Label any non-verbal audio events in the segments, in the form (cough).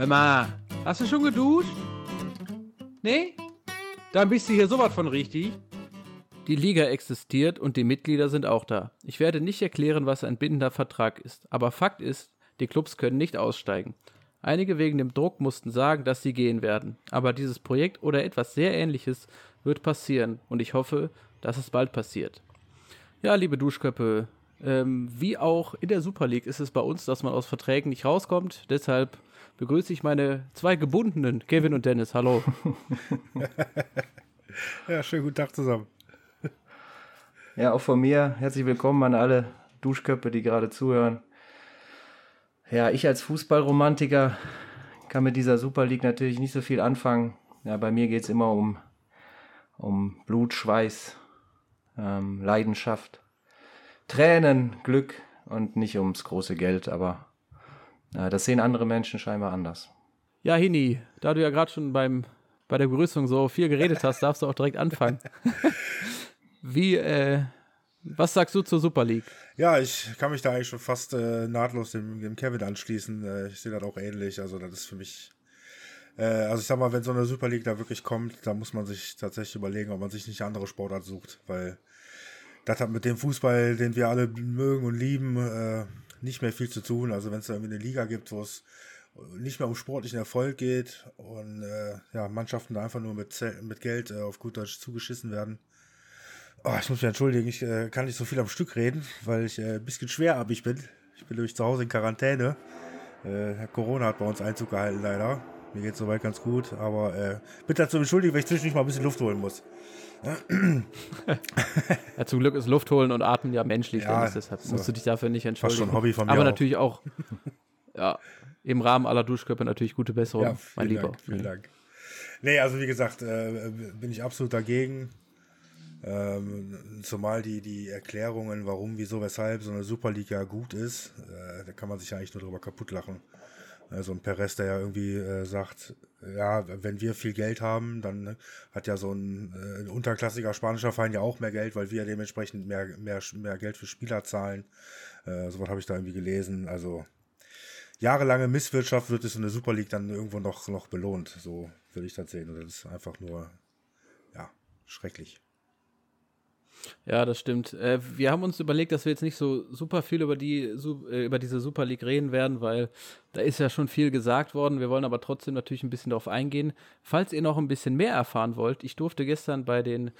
Hör mal, hast du schon geduscht? Nee? Dann bist du hier sowas von richtig. Die Liga existiert und die Mitglieder sind auch da. Ich werde nicht erklären, was ein bindender Vertrag ist, aber Fakt ist, die Clubs können nicht aussteigen. Einige wegen dem Druck mussten sagen, dass sie gehen werden, aber dieses Projekt oder etwas sehr ähnliches wird passieren und ich hoffe, dass es bald passiert. Ja, liebe Duschköppe, ähm, wie auch in der Super League ist es bei uns, dass man aus Verträgen nicht rauskommt. Deshalb begrüße ich meine zwei gebundenen, Kevin und Dennis. Hallo. (laughs) ja, schönen guten Tag zusammen. Ja, auch von mir herzlich willkommen an alle Duschköpfe, die gerade zuhören. Ja, ich als Fußballromantiker kann mit dieser Super League natürlich nicht so viel anfangen. Ja, bei mir geht es immer um, um Blut, Schweiß, ähm, Leidenschaft, Tränen, Glück und nicht ums große Geld, aber das sehen andere Menschen scheinbar anders. Ja, Hini, da du ja gerade schon beim, bei der Begrüßung so viel geredet hast, darfst du auch direkt anfangen. (laughs) Wie, äh, was sagst du zur Super League? Ja, ich kann mich da eigentlich schon fast äh, nahtlos dem, dem Kevin anschließen. Äh, ich sehe das auch ähnlich. Also, das ist für mich. Äh, also, ich sag mal, wenn so eine Super League da wirklich kommt, da muss man sich tatsächlich überlegen, ob man sich nicht eine andere Sportart sucht. Weil das hat mit dem Fußball, den wir alle mögen und lieben, äh, nicht mehr viel zu tun. Also, wenn es da irgendwie eine Liga gibt, wo es nicht mehr um sportlichen Erfolg geht und äh, ja, Mannschaften da einfach nur mit, mit Geld äh, auf gut Deutsch zugeschissen werden Oh, ich muss mich entschuldigen, ich äh, kann nicht so viel am Stück reden, weil ich äh, ein bisschen schwerabig bin. Ich bin nämlich zu Hause in Quarantäne. Äh, Corona hat bei uns Einzug gehalten, leider. Mir geht es soweit ganz gut, aber äh, bitte dazu entschuldigen, wenn ich zwischendurch mal ein bisschen Luft holen muss. (clears throat) ja, zum Glück ist Luft holen und Atmen ja menschlich, ja, Dennis, deshalb so. musst du dich dafür nicht entschuldigen. Fast schon Hobby von mir Aber auch. natürlich auch ja, im Rahmen aller Duschkörper natürlich gute Besserung, ja, mein Lieber. Dank, vielen Dank. Nee, also wie gesagt, äh, bin ich absolut dagegen. Ähm, zumal die, die Erklärungen, warum, wieso, weshalb so eine Superliga gut ist, äh, da kann man sich ja eigentlich nur drüber kaputt lachen. Also ein Perez, der ja irgendwie äh, sagt, ja, wenn wir viel Geld haben, dann hat ja so ein, äh, ein unterklassiger spanischer Verein ja auch mehr Geld, weil wir dementsprechend mehr, mehr, mehr Geld für Spieler zahlen. Äh, sowas habe ich da irgendwie gelesen. Also jahrelange Misswirtschaft wird es in der Super League dann irgendwo noch, noch belohnt. So würde ich das sehen. Und das ist einfach nur, ja, schrecklich. Ja, das stimmt. Äh, wir haben uns überlegt, dass wir jetzt nicht so super viel über die äh, über diese Super League reden werden, weil da ist ja schon viel gesagt worden. Wir wollen aber trotzdem natürlich ein bisschen darauf eingehen. Falls ihr noch ein bisschen mehr erfahren wollt, ich durfte gestern bei den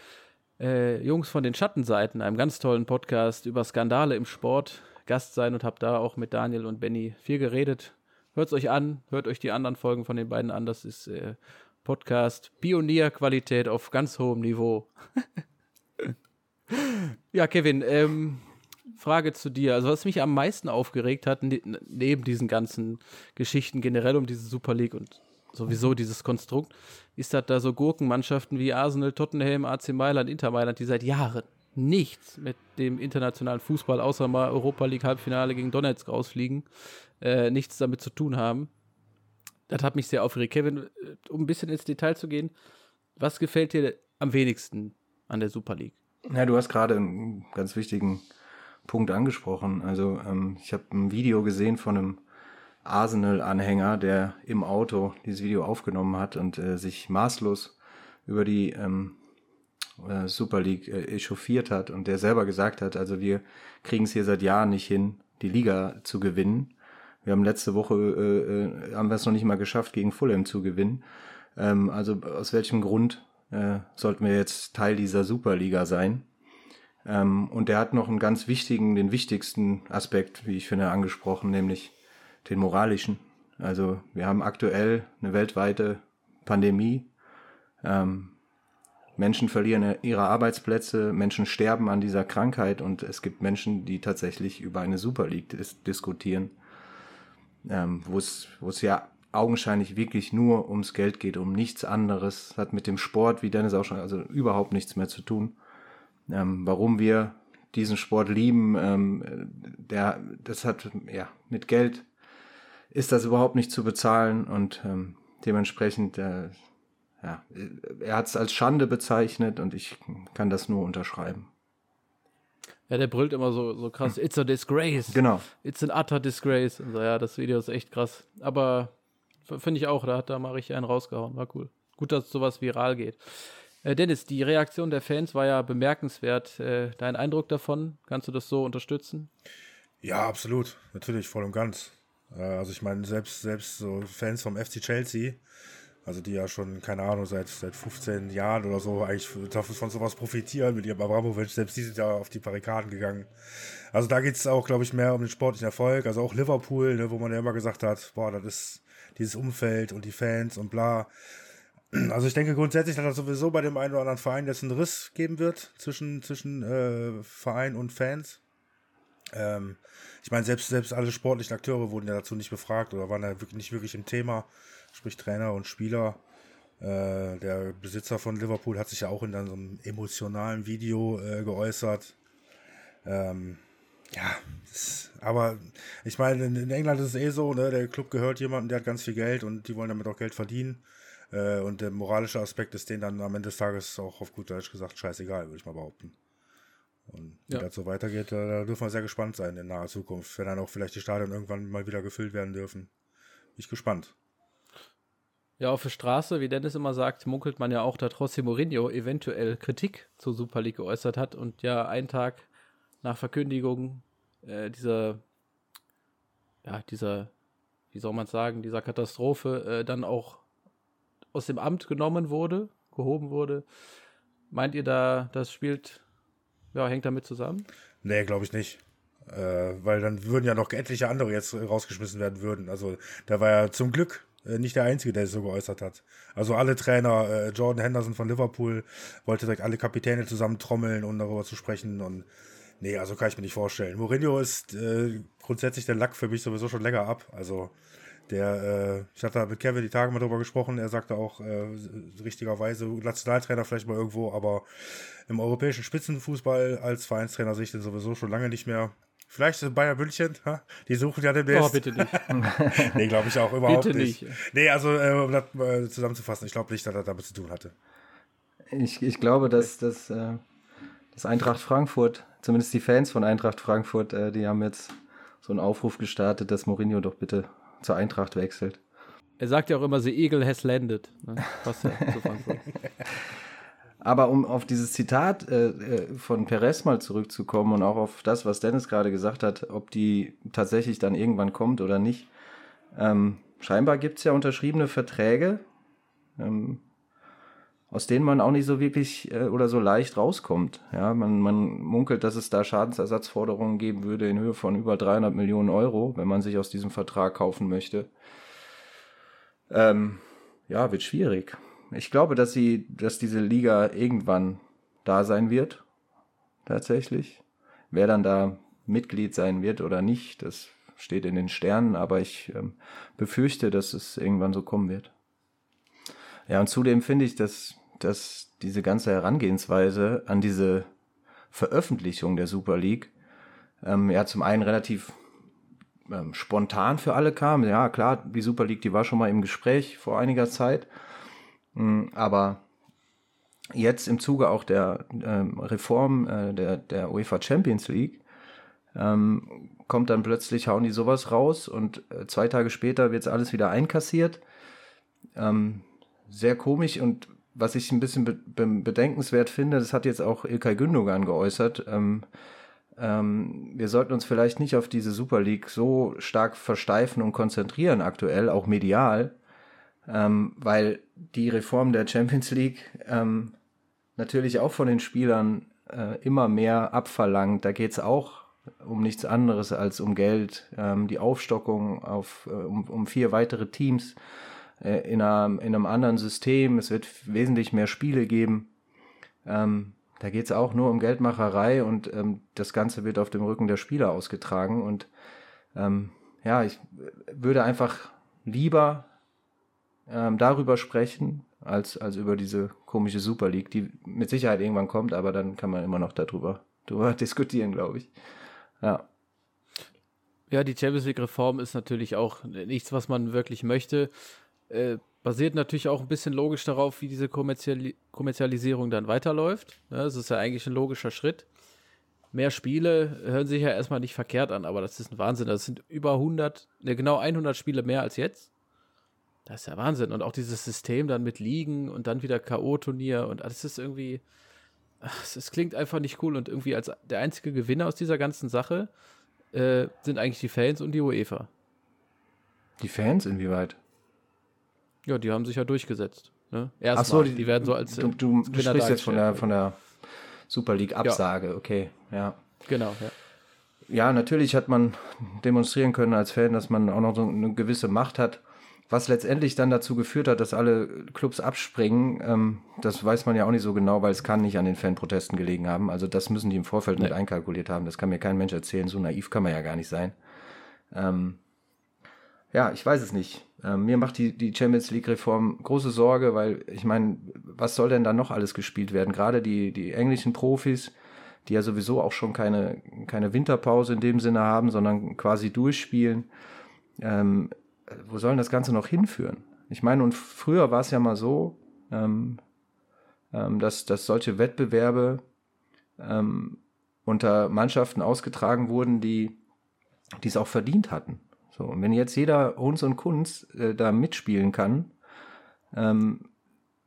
äh, Jungs von den Schattenseiten, einem ganz tollen Podcast über Skandale im Sport, Gast sein und habe da auch mit Daniel und Benny viel geredet. Hört's euch an, hört euch die anderen Folgen von den beiden an. Das ist äh, Podcast Pionierqualität auf ganz hohem Niveau. (laughs) Ja, Kevin, ähm, Frage zu dir. Also, was mich am meisten aufgeregt hat, ne neben diesen ganzen Geschichten generell um diese Super League und sowieso dieses Konstrukt, ist, dass da so Gurkenmannschaften wie Arsenal, Tottenham, AC Mailand, Inter Mailand, die seit Jahren nichts mit dem internationalen Fußball, außer mal Europa League Halbfinale gegen Donetsk rausfliegen, äh, nichts damit zu tun haben. Das hat mich sehr aufgeregt. Kevin, äh, um ein bisschen ins Detail zu gehen, was gefällt dir am wenigsten an der Super League? Ja, du hast gerade einen ganz wichtigen Punkt angesprochen. Also ähm, ich habe ein Video gesehen von einem Arsenal-Anhänger, der im Auto dieses Video aufgenommen hat und äh, sich maßlos über die ähm, äh, Super League äh, echauffiert hat und der selber gesagt hat, also wir kriegen es hier seit Jahren nicht hin, die Liga zu gewinnen. Wir haben letzte Woche, äh, äh, haben wir es noch nicht mal geschafft, gegen Fulham zu gewinnen. Ähm, also aus welchem Grund äh, sollten wir jetzt Teil dieser Superliga sein. Ähm, und der hat noch einen ganz wichtigen, den wichtigsten Aspekt, wie ich finde, angesprochen, nämlich den moralischen. Also wir haben aktuell eine weltweite Pandemie. Ähm, Menschen verlieren ihre Arbeitsplätze, Menschen sterben an dieser Krankheit und es gibt Menschen, die tatsächlich über eine Super League dis diskutieren, ähm, wo es wo es ja augenscheinlich wirklich nur ums Geld geht, um nichts anderes, hat mit dem Sport, wie Dennis auch schon, also überhaupt nichts mehr zu tun. Ähm, warum wir diesen Sport lieben, ähm, der, das hat, ja, mit Geld ist das überhaupt nicht zu bezahlen und ähm, dementsprechend, äh, ja, er hat es als Schande bezeichnet und ich kann das nur unterschreiben. Ja, der brüllt immer so, so krass, (laughs) it's a disgrace. Genau. It's an utter disgrace. Und so, ja, das Video ist echt krass. Aber Finde ich auch, da hat da mal richtig einen rausgehauen. War cool. Gut, dass sowas viral geht. Äh, Dennis, die Reaktion der Fans war ja bemerkenswert. Äh, dein Eindruck davon? Kannst du das so unterstützen? Ja, absolut. Natürlich, voll und ganz. Äh, also ich meine, selbst, selbst so Fans vom FC Chelsea, also die ja schon, keine Ahnung, seit, seit 15 Jahren oder so eigentlich von sowas profitieren mit ihrem Abramovic, selbst die sind ja auf die Barrikaden gegangen. Also da geht es auch, glaube ich, mehr um den sportlichen Erfolg. Also auch Liverpool, ne, wo man ja immer gesagt hat, boah, das ist dieses Umfeld und die Fans und bla. Also ich denke grundsätzlich, dass das sowieso bei dem einen oder anderen Verein jetzt einen Riss geben wird zwischen, zwischen äh, Verein und Fans. Ähm, ich meine, selbst, selbst alle sportlichen Akteure wurden ja dazu nicht befragt oder waren ja wirklich, nicht wirklich im Thema, sprich Trainer und Spieler. Äh, der Besitzer von Liverpool hat sich ja auch in einem emotionalen Video äh, geäußert. Ähm, ja, aber ich meine, in, in, England ist es eh so, ne, der Club gehört jemandem, der hat ganz viel Geld und die wollen damit auch Geld verdienen. Äh, und der moralische Aspekt ist denen dann am Ende des Tages auch auf gut Deutsch gesagt scheißegal, würde ich mal behaupten. Und wie ja. das so weitergeht, da, da, dürfen wir sehr gespannt sein in naher Zukunft, wenn dann auch vielleicht die Stadien irgendwann mal wieder gefüllt werden dürfen. Bin ich gespannt. Ja, auf der Straße, wie Dennis immer sagt, munkelt man ja auch, dass José Mourinho eventuell Kritik zur Super League geäußert hat und ja einen Tag nach Verkündigung äh, dieser, ja, dieser, wie soll man sagen, dieser Katastrophe äh, dann auch aus dem Amt genommen wurde, gehoben wurde. Meint ihr da, das spielt, ja, hängt damit zusammen? Nee, glaube ich nicht. Äh, weil dann würden ja noch etliche andere jetzt rausgeschmissen werden würden. Also da war ja zum Glück äh, nicht der Einzige, der sich so geäußert hat. Also alle Trainer, äh, Jordan Henderson von Liverpool wollte direkt alle Kapitäne zusammen trommeln, um darüber zu sprechen und Nee, also kann ich mir nicht vorstellen. Mourinho ist äh, grundsätzlich der Lack für mich sowieso schon länger ab. Also der, äh, ich hatte mit Kevin die Tage mal drüber gesprochen, er sagte auch äh, richtigerweise Nationaltrainer vielleicht mal irgendwo, aber im europäischen Spitzenfußball als Vereinstrainer sehe ich den sowieso schon lange nicht mehr. Vielleicht ist Bayern München, ha? die suchen ja demnächst. Oh, bitte nicht. (laughs) nee, glaube ich auch überhaupt bitte nicht. nicht. Nee, also äh, um das äh, zusammenzufassen, ich glaube nicht, dass er damit zu tun hatte. Ich, ich glaube, dass, dass, äh, dass Eintracht Frankfurt zumindest die Fans von Eintracht Frankfurt, äh, die haben jetzt so einen Aufruf gestartet, dass Mourinho doch bitte zur Eintracht wechselt. Er sagt ja auch immer, the eagle has landed. Ne? Passt ja zu Frankfurt. (laughs) Aber um auf dieses Zitat äh, äh, von Perez mal zurückzukommen und auch auf das, was Dennis gerade gesagt hat, ob die tatsächlich dann irgendwann kommt oder nicht. Ähm, scheinbar gibt es ja unterschriebene Verträge. Ähm, aus denen man auch nicht so wirklich äh, oder so leicht rauskommt. Ja, man, man munkelt, dass es da Schadensersatzforderungen geben würde in Höhe von über 300 Millionen Euro, wenn man sich aus diesem Vertrag kaufen möchte. Ähm, ja, wird schwierig. Ich glaube, dass sie, dass diese Liga irgendwann da sein wird. Tatsächlich. Wer dann da Mitglied sein wird oder nicht, das steht in den Sternen, aber ich ähm, befürchte, dass es irgendwann so kommen wird. Ja, und zudem finde ich, dass dass diese ganze Herangehensweise an diese Veröffentlichung der Super League ähm, ja zum einen relativ ähm, spontan für alle kam. Ja, klar, die Super League, die war schon mal im Gespräch vor einiger Zeit, ähm, aber jetzt im Zuge auch der ähm, Reform äh, der, der UEFA Champions League ähm, kommt dann plötzlich, hauen die sowas raus und äh, zwei Tage später wird es alles wieder einkassiert. Ähm, sehr komisch und was ich ein bisschen be be bedenkenswert finde, das hat jetzt auch Ilkay Gündogan geäußert, ähm, ähm, wir sollten uns vielleicht nicht auf diese Super League so stark versteifen und konzentrieren aktuell, auch medial, ähm, weil die Reform der Champions League ähm, natürlich auch von den Spielern äh, immer mehr abverlangt. Da geht es auch um nichts anderes als um Geld, ähm, die Aufstockung auf, äh, um, um vier weitere Teams in, einer, in einem anderen System. Es wird wesentlich mehr Spiele geben. Ähm, da geht es auch nur um Geldmacherei und ähm, das Ganze wird auf dem Rücken der Spieler ausgetragen. Und ähm, ja, ich würde einfach lieber ähm, darüber sprechen, als, als über diese komische Super League, die mit Sicherheit irgendwann kommt, aber dann kann man immer noch darüber, darüber (laughs) diskutieren, glaube ich. Ja. Ja, die Champions League-Reform ist natürlich auch nichts, was man wirklich möchte. Äh, basiert natürlich auch ein bisschen logisch darauf, wie diese Kommerziali Kommerzialisierung dann weiterläuft. Ja, das ist ja eigentlich ein logischer Schritt. Mehr Spiele hören sich ja erstmal nicht verkehrt an, aber das ist ein Wahnsinn. Das sind über 100, ne, genau 100 Spiele mehr als jetzt. Das ist ja Wahnsinn. Und auch dieses System dann mit Ligen und dann wieder K.O.-Turnier und alles ist irgendwie. Es klingt einfach nicht cool und irgendwie als der einzige Gewinner aus dieser ganzen Sache äh, sind eigentlich die Fans und die UEFA. Die Fans inwieweit? Ja, die haben sich ja durchgesetzt. Ne? Erstmal, Ach so, die, die, werden so als. Du, du, du sprichst jetzt von der, von der Super League-Absage, ja. okay, ja. Genau, ja. Ja, natürlich hat man demonstrieren können als Fan, dass man auch noch so eine gewisse Macht hat. Was letztendlich dann dazu geführt hat, dass alle Clubs abspringen, ähm, das weiß man ja auch nicht so genau, weil es kann nicht an den Fanprotesten gelegen haben. Also das müssen die im Vorfeld nee. mit einkalkuliert haben. Das kann mir kein Mensch erzählen. So naiv kann man ja gar nicht sein. Ähm, ja, ich weiß es nicht. Ähm, mir macht die, die Champions League-Reform große Sorge, weil ich meine, was soll denn da noch alles gespielt werden? Gerade die, die englischen Profis, die ja sowieso auch schon keine, keine Winterpause in dem Sinne haben, sondern quasi durchspielen. Ähm, wo soll das Ganze noch hinführen? Ich meine, und früher war es ja mal so, ähm, ähm, dass, dass solche Wettbewerbe ähm, unter Mannschaften ausgetragen wurden, die es auch verdient hatten. So, und wenn jetzt jeder Hunds und Kunz äh, da mitspielen kann, ähm,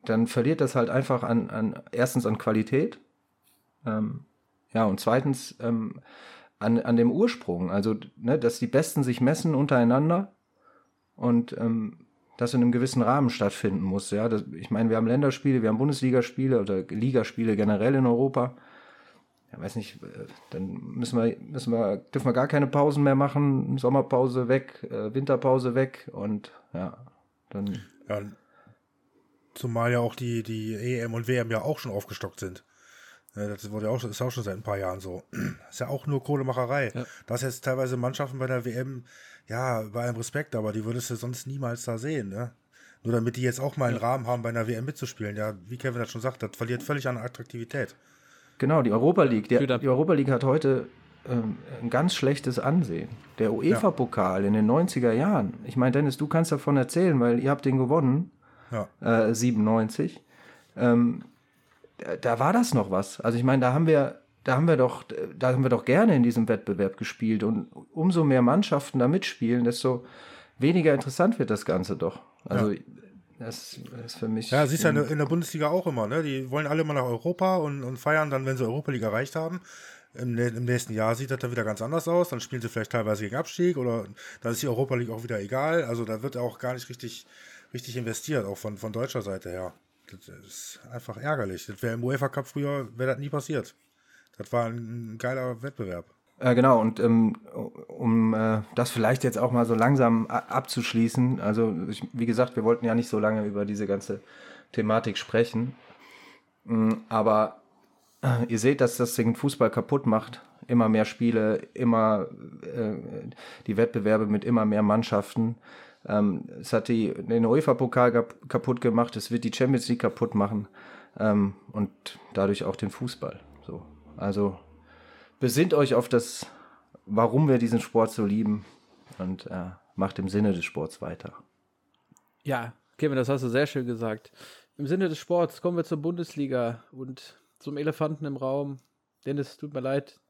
dann verliert das halt einfach an, an erstens an Qualität, ähm, ja, und zweitens ähm, an, an dem Ursprung, also ne, dass die Besten sich messen untereinander und ähm, das in einem gewissen Rahmen stattfinden muss. Ja, das, ich meine, wir haben Länderspiele, wir haben Bundesligaspiele oder Ligaspiele generell in Europa ja, weiß nicht, äh, dann müssen wir, müssen wir, dürfen wir gar keine Pausen mehr machen, Sommerpause weg, äh, Winterpause weg und ja, dann. Ja, zumal ja auch die, die EM und WM ja auch schon aufgestockt sind. Das wurde ja auch, ist auch schon seit ein paar Jahren so. (clears throat) Ist ja auch nur Kohlemacherei. Ja. Das jetzt teilweise Mannschaften bei der WM, ja, bei allem Respekt, aber die würdest du sonst niemals da sehen, ne? Nur damit die jetzt auch mal einen ja. Rahmen haben, bei einer WM mitzuspielen. Ja, wie Kevin das schon sagt, das verliert völlig an Attraktivität. Genau, die Europa League. Der, die Europa League hat heute ähm, ein ganz schlechtes Ansehen. Der UEFA-Pokal ja. in den 90er Jahren. Ich meine, Dennis, du kannst davon erzählen, weil ihr habt den gewonnen. Ja. Äh, 97. Ähm, da, da war das noch was. Also ich meine, da haben wir da haben wir doch, da haben wir doch gerne in diesem Wettbewerb gespielt und umso mehr Mannschaften da mitspielen, desto weniger interessant wird das Ganze doch. Also ja. Das ist für mich. Ja, siehst du ja in der Bundesliga auch immer, ne? Die wollen alle mal nach Europa und, und feiern dann, wenn sie Europa League erreicht haben. Im, Im, nächsten Jahr sieht das dann wieder ganz anders aus. Dann spielen sie vielleicht teilweise gegen Abstieg oder dann ist die Europa League auch wieder egal. Also da wird auch gar nicht richtig, richtig investiert, auch von, von deutscher Seite her. Das ist einfach ärgerlich. Das wäre im UEFA Cup früher, wäre das nie passiert. Das war ein, ein geiler Wettbewerb. Äh, genau, und ähm, um äh, das vielleicht jetzt auch mal so langsam abzuschließen, also ich, wie gesagt, wir wollten ja nicht so lange über diese ganze Thematik sprechen, mhm, aber äh, ihr seht, dass das den Fußball kaputt macht. Immer mehr Spiele, immer äh, die Wettbewerbe mit immer mehr Mannschaften. Ähm, es hat die, den UEFA-Pokal kaputt gemacht, es wird die Champions League kaputt machen ähm, und dadurch auch den Fußball. So, also besinnt euch auf das, warum wir diesen Sport so lieben und äh, macht im Sinne des Sports weiter. Ja, Kevin, das hast du sehr schön gesagt. Im Sinne des Sports kommen wir zur Bundesliga und zum Elefanten im Raum. Dennis, tut mir leid,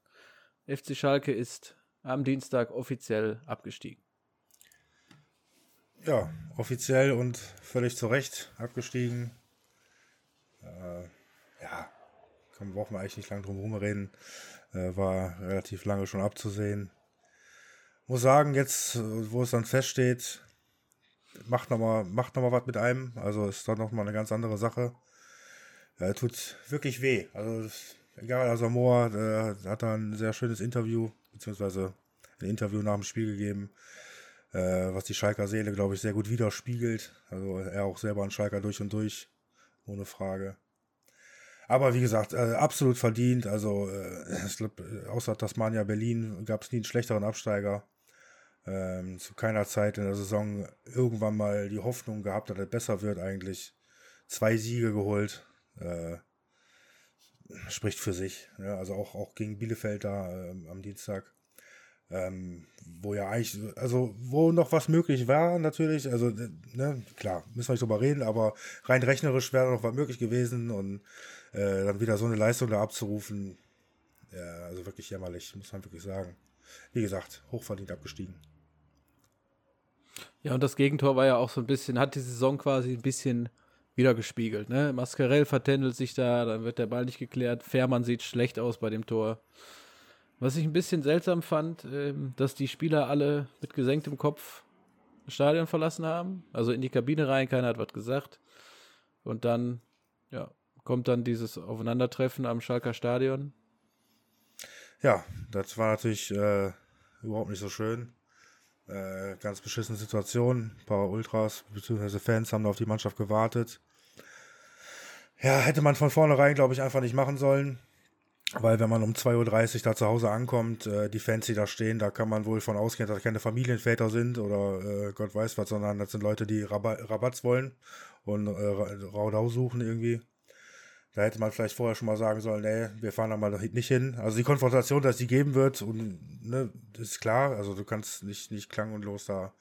FC Schalke ist am Dienstag offiziell abgestiegen. Ja, offiziell und völlig zu Recht abgestiegen. Äh, ja, kann, brauchen wir eigentlich nicht lange drum herum reden. Äh, war relativ lange schon abzusehen. Muss sagen, jetzt, wo es dann feststeht, macht nochmal macht noch was mit einem. Also ist doch nochmal eine ganz andere Sache. Ja, tut wirklich weh. Also egal, also Moore äh, hat da ein sehr schönes Interview, beziehungsweise ein Interview nach dem Spiel gegeben, äh, was die Schalker Seele, glaube ich, sehr gut widerspiegelt. Also er auch selber ein Schalker durch und durch, ohne Frage. Aber wie gesagt, äh, absolut verdient. Also, äh, (laughs) ich glaub, äh, außer Tasmania Berlin gab es nie einen schlechteren Absteiger. Ähm, zu keiner Zeit in der Saison irgendwann mal die Hoffnung gehabt, dass er besser wird eigentlich. Zwei Siege geholt. Äh, spricht für sich. Ja, also auch, auch gegen Bielefeld da ähm, am Dienstag. Ähm, wo ja eigentlich, also wo noch was möglich war, natürlich, also ne, klar, müssen wir nicht drüber reden, aber rein rechnerisch wäre noch was möglich gewesen und äh, dann wieder so eine Leistung da abzurufen, ja, also wirklich jämmerlich, muss man wirklich sagen. Wie gesagt, hochverdient abgestiegen. Ja, und das Gegentor war ja auch so ein bisschen, hat die Saison quasi ein bisschen wiedergespiegelt. Ne? Mascarell vertändelt sich da, dann wird der Ball nicht geklärt. Fährmann sieht schlecht aus bei dem Tor. Was ich ein bisschen seltsam fand, ähm, dass die Spieler alle mit gesenktem Kopf das Stadion verlassen haben. Also in die Kabine rein, keiner hat was gesagt. Und dann, ja, kommt dann dieses Aufeinandertreffen am Schalker Stadion. Ja, das war natürlich äh, überhaupt nicht so schön. Äh, ganz beschissene Situation. Ein paar Ultras bzw. Fans haben da auf die Mannschaft gewartet. Ja, hätte man von vornherein, glaube ich, einfach nicht machen sollen. Weil wenn man um 2.30 Uhr da zu Hause ankommt, äh, die Fans, die da stehen, da kann man wohl von ausgehen, dass das keine Familienväter sind oder äh, Gott weiß was, sondern das sind Leute, die Rabat Rabatz wollen und äh, Raudau suchen irgendwie. Da hätte man vielleicht vorher schon mal sagen sollen, nee, wir fahren da mal nicht hin. Also die Konfrontation, dass die geben wird, und ne, ist klar. Also du kannst nicht, nicht klang und los da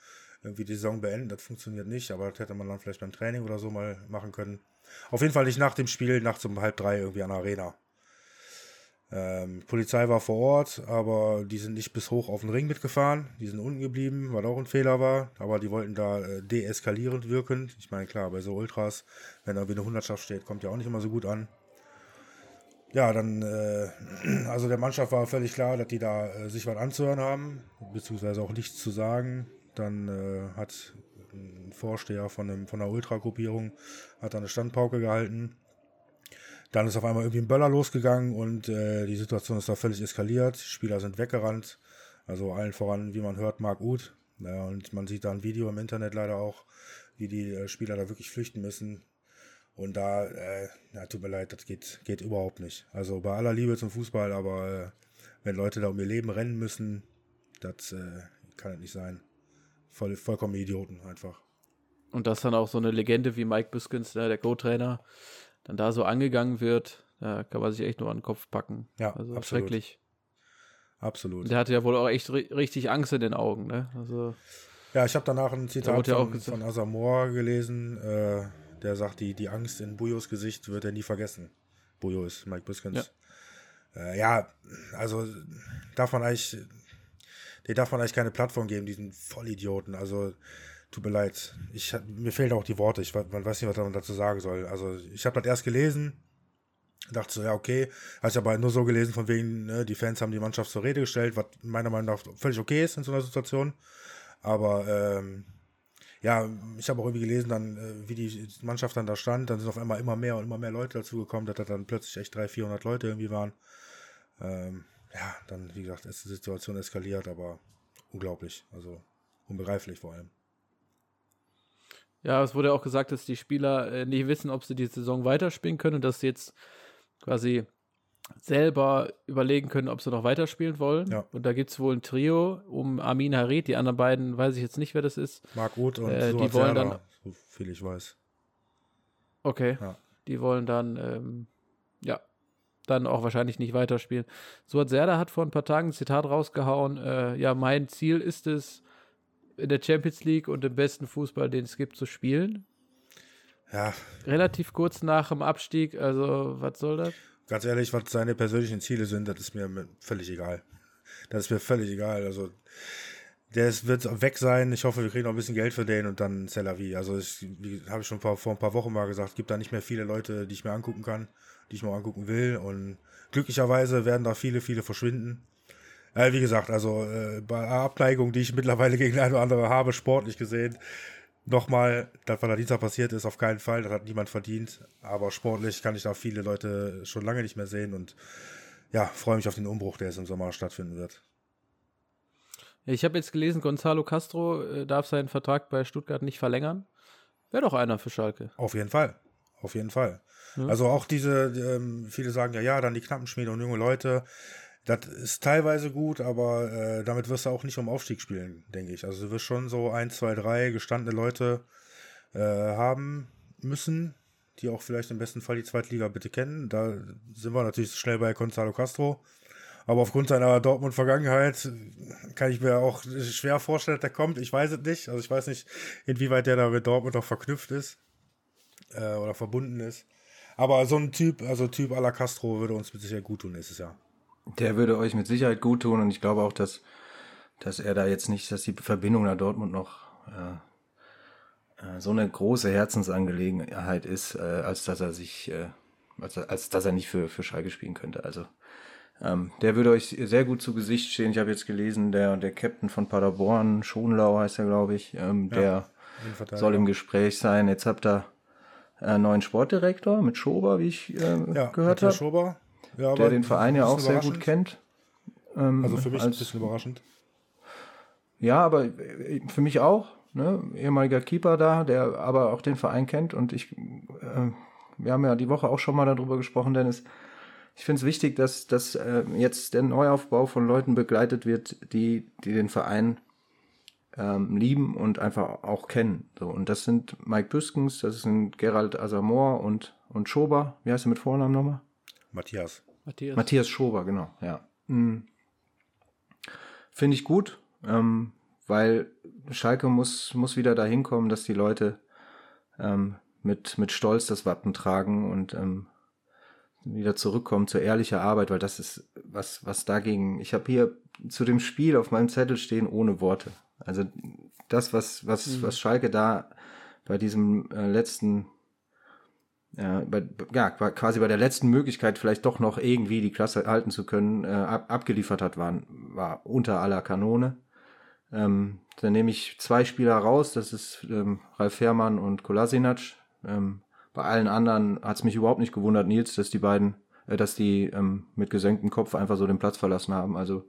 irgendwie die Saison beenden, das funktioniert nicht, aber das hätte man dann vielleicht beim Training oder so mal machen können. Auf jeden Fall nicht nach dem Spiel, nachts um halb drei irgendwie an der Arena. Ähm, Polizei war vor Ort, aber die sind nicht bis hoch auf den Ring mitgefahren. Die sind unten geblieben, was auch ein Fehler war. Aber die wollten da äh, deeskalierend wirken. Ich meine, klar, bei so Ultras, wenn da wie eine Hundertschaft steht, kommt ja auch nicht immer so gut an. Ja, dann, äh, (clears throat) also der Mannschaft war völlig klar, dass die da äh, sich was anzuhören haben, beziehungsweise auch nichts zu sagen. Dann äh, hat ein Vorsteher von, einem, von einer Ultragruppierung hat eine Standpauke gehalten dann ist auf einmal irgendwie ein Böller losgegangen und äh, die Situation ist da völlig eskaliert. Spieler sind weggerannt. Also allen voran, wie man hört, Marc Uth. Ja, und man sieht da ein Video im Internet leider auch, wie die äh, Spieler da wirklich flüchten müssen. Und da, äh, ja, tut mir leid, das geht, geht überhaupt nicht. Also bei aller Liebe zum Fußball, aber äh, wenn Leute da um ihr Leben rennen müssen, das äh, kann nicht sein. Voll, vollkommen Idioten einfach. Und das dann auch so eine Legende wie Mike Biskins, ne, der Co-Trainer, dann da so angegangen wird, da kann man sich echt nur an den Kopf packen. Ja, also absolut. schrecklich. Absolut. Der hatte ja wohl auch echt ri richtig Angst in den Augen, ne? Also ja, ich habe danach ein Zitat ja von, von Asamoah gelesen, äh, der sagt, die, die Angst in Bujos Gesicht wird er nie vergessen. Bujo ist Mike Biskins. Ja. Äh, ja, also darf man eigentlich, den darf man eigentlich keine Plattform geben, diesen Vollidioten. Also tut mir leid. Ich, mir fehlen auch die Worte. Ich man weiß nicht, was man dazu sagen soll. Also ich habe das erst gelesen, dachte so, ja, okay. Habe ich aber nur so gelesen, von wegen, ne, die Fans haben die Mannschaft zur Rede gestellt, was meiner Meinung nach völlig okay ist in so einer Situation. Aber ähm, ja, ich habe auch irgendwie gelesen, dann, äh, wie die Mannschaft dann da stand, dann sind auf einmal immer mehr und immer mehr Leute dazugekommen, dass da dann plötzlich echt 300, 400 Leute irgendwie waren. Ähm, ja, dann, wie gesagt, ist die Situation eskaliert, aber unglaublich, also unbegreiflich vor allem. Ja, es wurde auch gesagt, dass die Spieler äh, nicht wissen, ob sie die Saison weiterspielen können und dass sie jetzt quasi selber überlegen können, ob sie noch weiterspielen wollen. Ja. Und da gibt es wohl ein Trio um Amin Harit, die anderen beiden weiß ich jetzt nicht, wer das ist. Marc Uth und Äh, die wollen dann- so viel ich weiß. Okay. Ja. Die wollen dann, ähm, ja, dann auch wahrscheinlich nicht weiterspielen. Suat Serdar hat vor ein paar Tagen ein Zitat rausgehauen, äh, ja, mein Ziel ist es, in der Champions League und im besten Fußball, den es gibt, zu spielen. Ja, Relativ kurz nach dem Abstieg, also was soll das? ganz ehrlich, was seine persönlichen Ziele sind, das ist mir völlig egal. Das ist mir völlig egal. Also, der ist, wird weg sein. Ich hoffe, wir kriegen noch ein bisschen Geld für den und dann C'est la vie. Also, ich, habe ich schon vor, vor ein paar Wochen mal gesagt, gibt da nicht mehr viele Leute, die ich mir angucken kann, die ich mir angucken will. Und glücklicherweise werden da viele, viele verschwinden. Äh, wie gesagt, also äh, bei Abneigung, die ich mittlerweile gegen eine oder andere habe, sportlich gesehen, nochmal, das, was da Dienstag passiert ist, auf keinen Fall, das hat niemand verdient. Aber sportlich kann ich da viele Leute schon lange nicht mehr sehen und ja, freue mich auf den Umbruch, der jetzt im Sommer stattfinden wird. Ich habe jetzt gelesen, Gonzalo Castro äh, darf seinen Vertrag bei Stuttgart nicht verlängern. Wäre doch einer für Schalke. Auf jeden Fall. Auf jeden Fall. Ja. Also auch diese, ähm, viele sagen ja, ja, dann die Knappenschmiede und junge Leute. Das ist teilweise gut, aber äh, damit wirst du auch nicht um Aufstieg spielen, denke ich. Also du wirst schon so ein, zwei, drei gestandene Leute äh, haben müssen, die auch vielleicht im besten Fall die Zweitliga bitte kennen. Da sind wir natürlich schnell bei Gonzalo Castro. Aber aufgrund seiner Dortmund-Vergangenheit kann ich mir auch schwer vorstellen, dass der kommt. Ich weiß es nicht. Also ich weiß nicht, inwieweit der da mit Dortmund auch verknüpft ist äh, oder verbunden ist. Aber so ein Typ, also Typ à la Castro würde uns mit Sicherheit gut tun nächstes Jahr. Der würde euch mit Sicherheit gut tun und ich glaube auch, dass, dass er da jetzt nicht, dass die Verbindung nach Dortmund noch äh, äh, so eine große Herzensangelegenheit ist, äh, als dass er sich, äh, als, als dass er nicht für, für Schalke spielen könnte. Also ähm, der würde euch sehr gut zu Gesicht stehen. Ich habe jetzt gelesen, der, der Captain von Paderborn, Schonlau heißt er, glaube ich, ähm, Ja, der soll im Gespräch sein. Jetzt habt ihr einen neuen Sportdirektor mit Schober, wie ich äh, Ja, gehört habe, Schober. Ja, der den Verein ja ein auch sehr gut kennt. Ähm, Also für mich ein als- bisschen überraschend. Ja, aber äh, für mich auch. Ne? Ehemaliger Keeper da, der aber auch den Verein kennt. Und ich, äh, wir haben ja die Woche auch schon mal darüber gesprochen, Dennis. Ich finde es wichtig, dass, dass äh, jetzt der Neuaufbau von Leuten begleitet wird, die, die den Verein ähm, lieben und einfach auch kennen. So, und das sind Mike Büskens, das sind Gerald Asamoah und, und Schober. Wie heißt er mit Vornamen nochmal? Matthias. Matthias. Matthias Schober, genau, ja. Mhm. Finde ich gut, ähm, weil Schalke muss, muss wieder dahin kommen, dass die Leute ähm, mit, mit Stolz das Wappen tragen und ähm, wieder zurückkommen zur ehrlichen Arbeit, weil das ist was, was dagegen. Ich habe hier zu dem Spiel auf meinem Zettel stehen ohne Worte. Also das, was, was, was Schalke da bei diesem äh, letzten ja, bei, ja, qua- quasi bei der letzten Möglichkeit, vielleicht doch noch irgendwie die Klasse halten zu können, äh, ab, abgeliefert hat, waren, war unter aller Kanone. Ähm, dann nehme ich zwei Spieler raus, das ist ähm, Ralf Fährmann und Kolasinac. Ähm, bei allen anderen hat es mich überhaupt nicht gewundert, Nils, dass die beiden, äh, dass die ähm, mit gesenktem Kopf einfach so den Platz verlassen haben. Also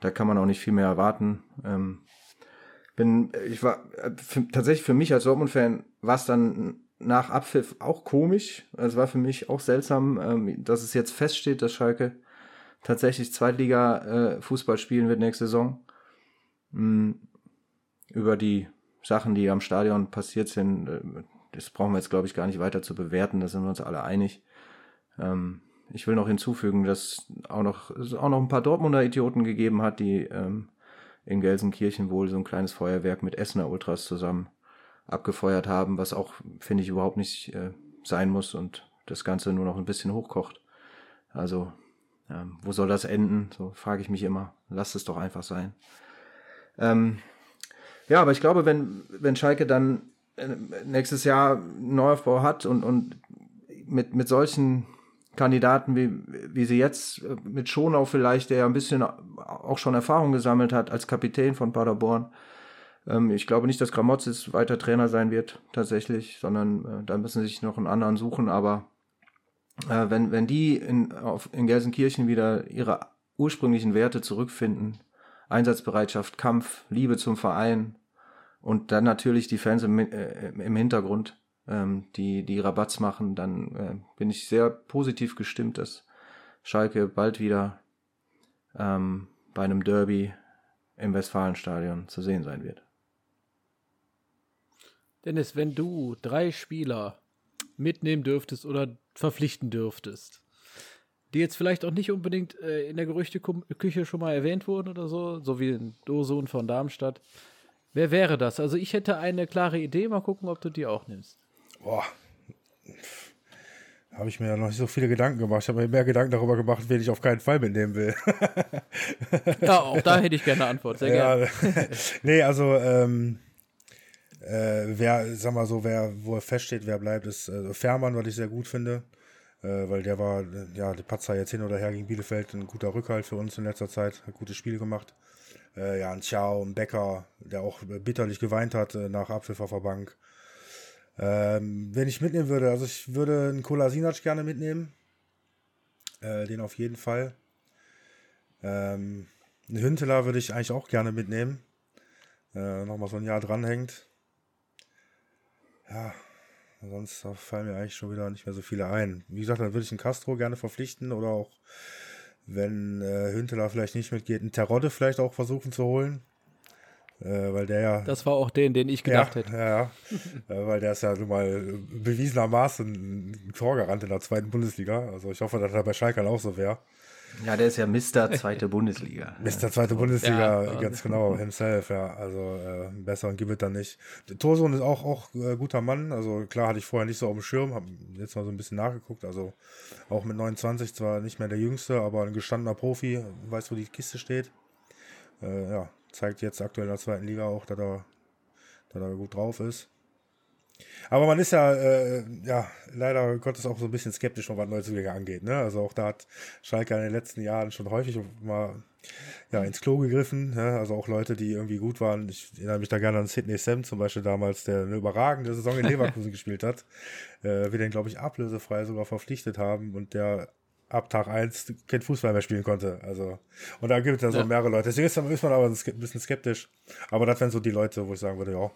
da kann man auch nicht viel mehr erwarten. Ähm, bin, ich war äh, für, tatsächlich für mich als Dortmund-Fan war es dann nach Abpfiff auch komisch. Es war für mich auch seltsam, ähm, dass es jetzt feststeht, dass Schalke tatsächlich Zweitliga-Fußball spielen wird nächste Saison. Mm, Über die Sachen, die am Stadion passiert sind, äh, das brauchen wir jetzt, glaube ich, gar nicht weiter zu bewerten. Da sind wir uns alle einig. Ähm, ich will noch hinzufügen, dass auch noch, es auch noch ein paar Dortmunder Idioten gegeben hat, die ähm, in Gelsenkirchen wohl so ein kleines Feuerwerk mit Essener Ultras zusammen abgefeuert haben, was auch, finde ich, überhaupt nicht äh, sein muss und das Ganze nur noch ein bisschen hochkocht. Also, ähm, wo soll das enden? So frage ich mich immer. Lasst es doch einfach sein. Ähm, ja, aber ich glaube, wenn, wenn Schalke dann äh, nächstes Jahr einen Neuaufbau hat und, und mit, mit solchen Kandidaten, wie, wie sie jetzt, äh, mit Schonau vielleicht, der ja ein bisschen auch schon Erfahrung gesammelt hat als Kapitän von Paderborn, ähm, ich glaube nicht, dass Gramotzes weiter Trainer sein wird, tatsächlich, sondern äh, da müssen sie sich noch einen anderen suchen. Aber äh, wenn, wenn die in, auf, in Gelsenkirchen wieder ihre ursprünglichen Werte zurückfinden, Einsatzbereitschaft, Kampf, Liebe zum Verein und dann natürlich die Fans im, äh, im Hintergrund, ähm, die, die Rabatz machen, dann äh, bin ich sehr positiv gestimmt, dass Schalke bald wieder ähm, bei einem Derby im Westfalenstadion zu sehen sein wird. Dennis, wenn du drei Spieler mitnehmen dürftest oder verpflichten dürftest, die jetzt vielleicht auch nicht unbedingt äh, in der Gerüchteküche schon mal erwähnt wurden oder so, so wie ein Dosun von Darmstadt, wer wäre das? Also ich hätte eine klare Idee, mal gucken, ob du die auch nimmst. Boah. Habe ich mir ja noch nicht so viele Gedanken gemacht. Ich habe mir mehr Gedanken darüber gemacht, wen ich auf keinen Fall mitnehmen will. Ja, auch da hätte ich gerne eine Antwort, sehr (laughs) gerne. ja, (laughs) nee, also ähm, äh, wer, sag mal so, wer, wo er feststeht, wer bleibt, ist äh, Fährmann, was ich sehr gut finde. Äh, weil der war, ja, die Patzer jetzt hin oder her gegen Bielefeld, ein guter Rückhalt für uns in letzter Zeit, hat gute Spiele gemacht. Äh, ja, ein Ciao, ein Becker, der auch bitterlich geweint hat äh, nach Abpfiff. Ähm, wenn ich mitnehmen würde, also ich würde einen Kolasinac gerne mitnehmen. Äh, den auf jeden Fall. Ähm, einen Hünteler würde ich eigentlich auch gerne mitnehmen. Äh, Nochmal so ein Jahr dranhängt. Ja, sonst fallen mir eigentlich schon wieder nicht mehr so viele ein. Wie gesagt, dann würde ich einen Castro gerne verpflichten oder auch, wenn äh, Hünteler vielleicht nicht mitgeht, einen Terodde vielleicht auch versuchen zu holen. Äh, weil der ja. Das war auch den, den ich gedacht ja, hätte. Ja, ja. (laughs) Äh, weil der ist ja nun mal bewiesenermaßen ein Torgarant in der zweiten Bundesliga. Also ich hoffe, dass er bei Schalke auch so wäre. Ja, der ist ja Mr. zweite Bundesliga. (laughs) Mr. zweite Bundesliga, Ja, ganz genau, himself, ja. Also äh, besser gibt es da nicht. Torsohn ist auch, auch äh, guter Mann. Also klar hatte ich vorher nicht so auf dem Schirm, habe jetzt mal so ein bisschen nachgeguckt. Also auch mit 29 zwar nicht mehr der Jüngste, aber ein gestandener Profi, weiß, wo die Kiste steht. Äh, ja, zeigt jetzt aktuell in der zweiten Liga auch, dass er, dass er gut drauf ist. Aber man ist ja, äh, ja, leider Gottes auch so ein bisschen skeptisch, was Neuzugänge angeht. Ne? Also auch da hat Schalke in den letzten Jahren schon häufig mal ja, ins Klo gegriffen. Ne? Also auch Leute, die irgendwie gut waren. Ich erinnere mich da gerne an Sidney Sam zum Beispiel damals, der eine überragende Saison in Leverkusen (laughs) gespielt hat. Äh, wir den, glaube ich, ablösefrei sogar verpflichtet haben und der ab Tag 1 kein Fußball mehr spielen konnte. Also, und da gibt es ja so mehrere Leute. Deswegen ist, ist man aber ein bisschen skeptisch. Aber das wären so die Leute, wo ich sagen würde, ja,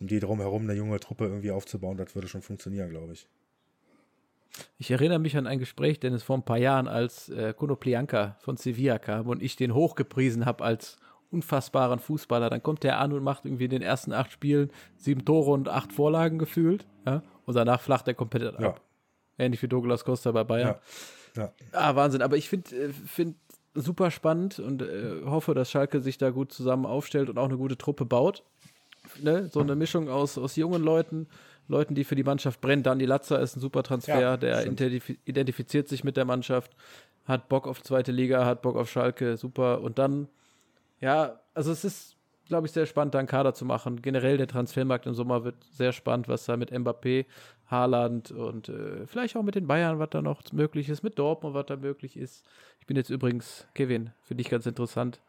um die drumherum eine junge Truppe irgendwie aufzubauen, das würde schon funktionieren, glaube ich. Ich erinnere mich an ein Gespräch, Dennis, vor ein paar Jahren, als äh, Konoplyanka von Sevilla kam und ich den hochgepriesen habe als unfassbaren Fußballer. Dann kommt der an und macht irgendwie in den ersten acht Spielen sieben Tore und acht Vorlagen gefühlt. Ja? Und danach flacht er komplett Ja. ab. Ähnlich wie Douglas Costa bei Bayern. Ja. Ja. Ah, Wahnsinn. Aber ich finde äh, find super spannend und äh, hoffe, dass Schalke sich da gut zusammen aufstellt und auch eine gute Truppe baut. Ne? So eine Mischung aus, aus jungen Leuten, Leuten, die für die Mannschaft brennen. Dani Latzer ist ein super Transfer, Ja, der identif identifiziert sich mit der Mannschaft, hat Bock auf zweite Liga, hat Bock auf Schalke, super. Und dann, ja, also es ist, glaube ich, sehr spannend, da einen Kader zu machen. Generell der Transfermarkt im Sommer wird sehr spannend, was da mit Mbappé, Haaland und äh, vielleicht auch mit den Bayern, was da noch möglich ist, mit Dortmund, was da möglich ist. Ich bin jetzt übrigens, Kevin, für dich ganz interessant,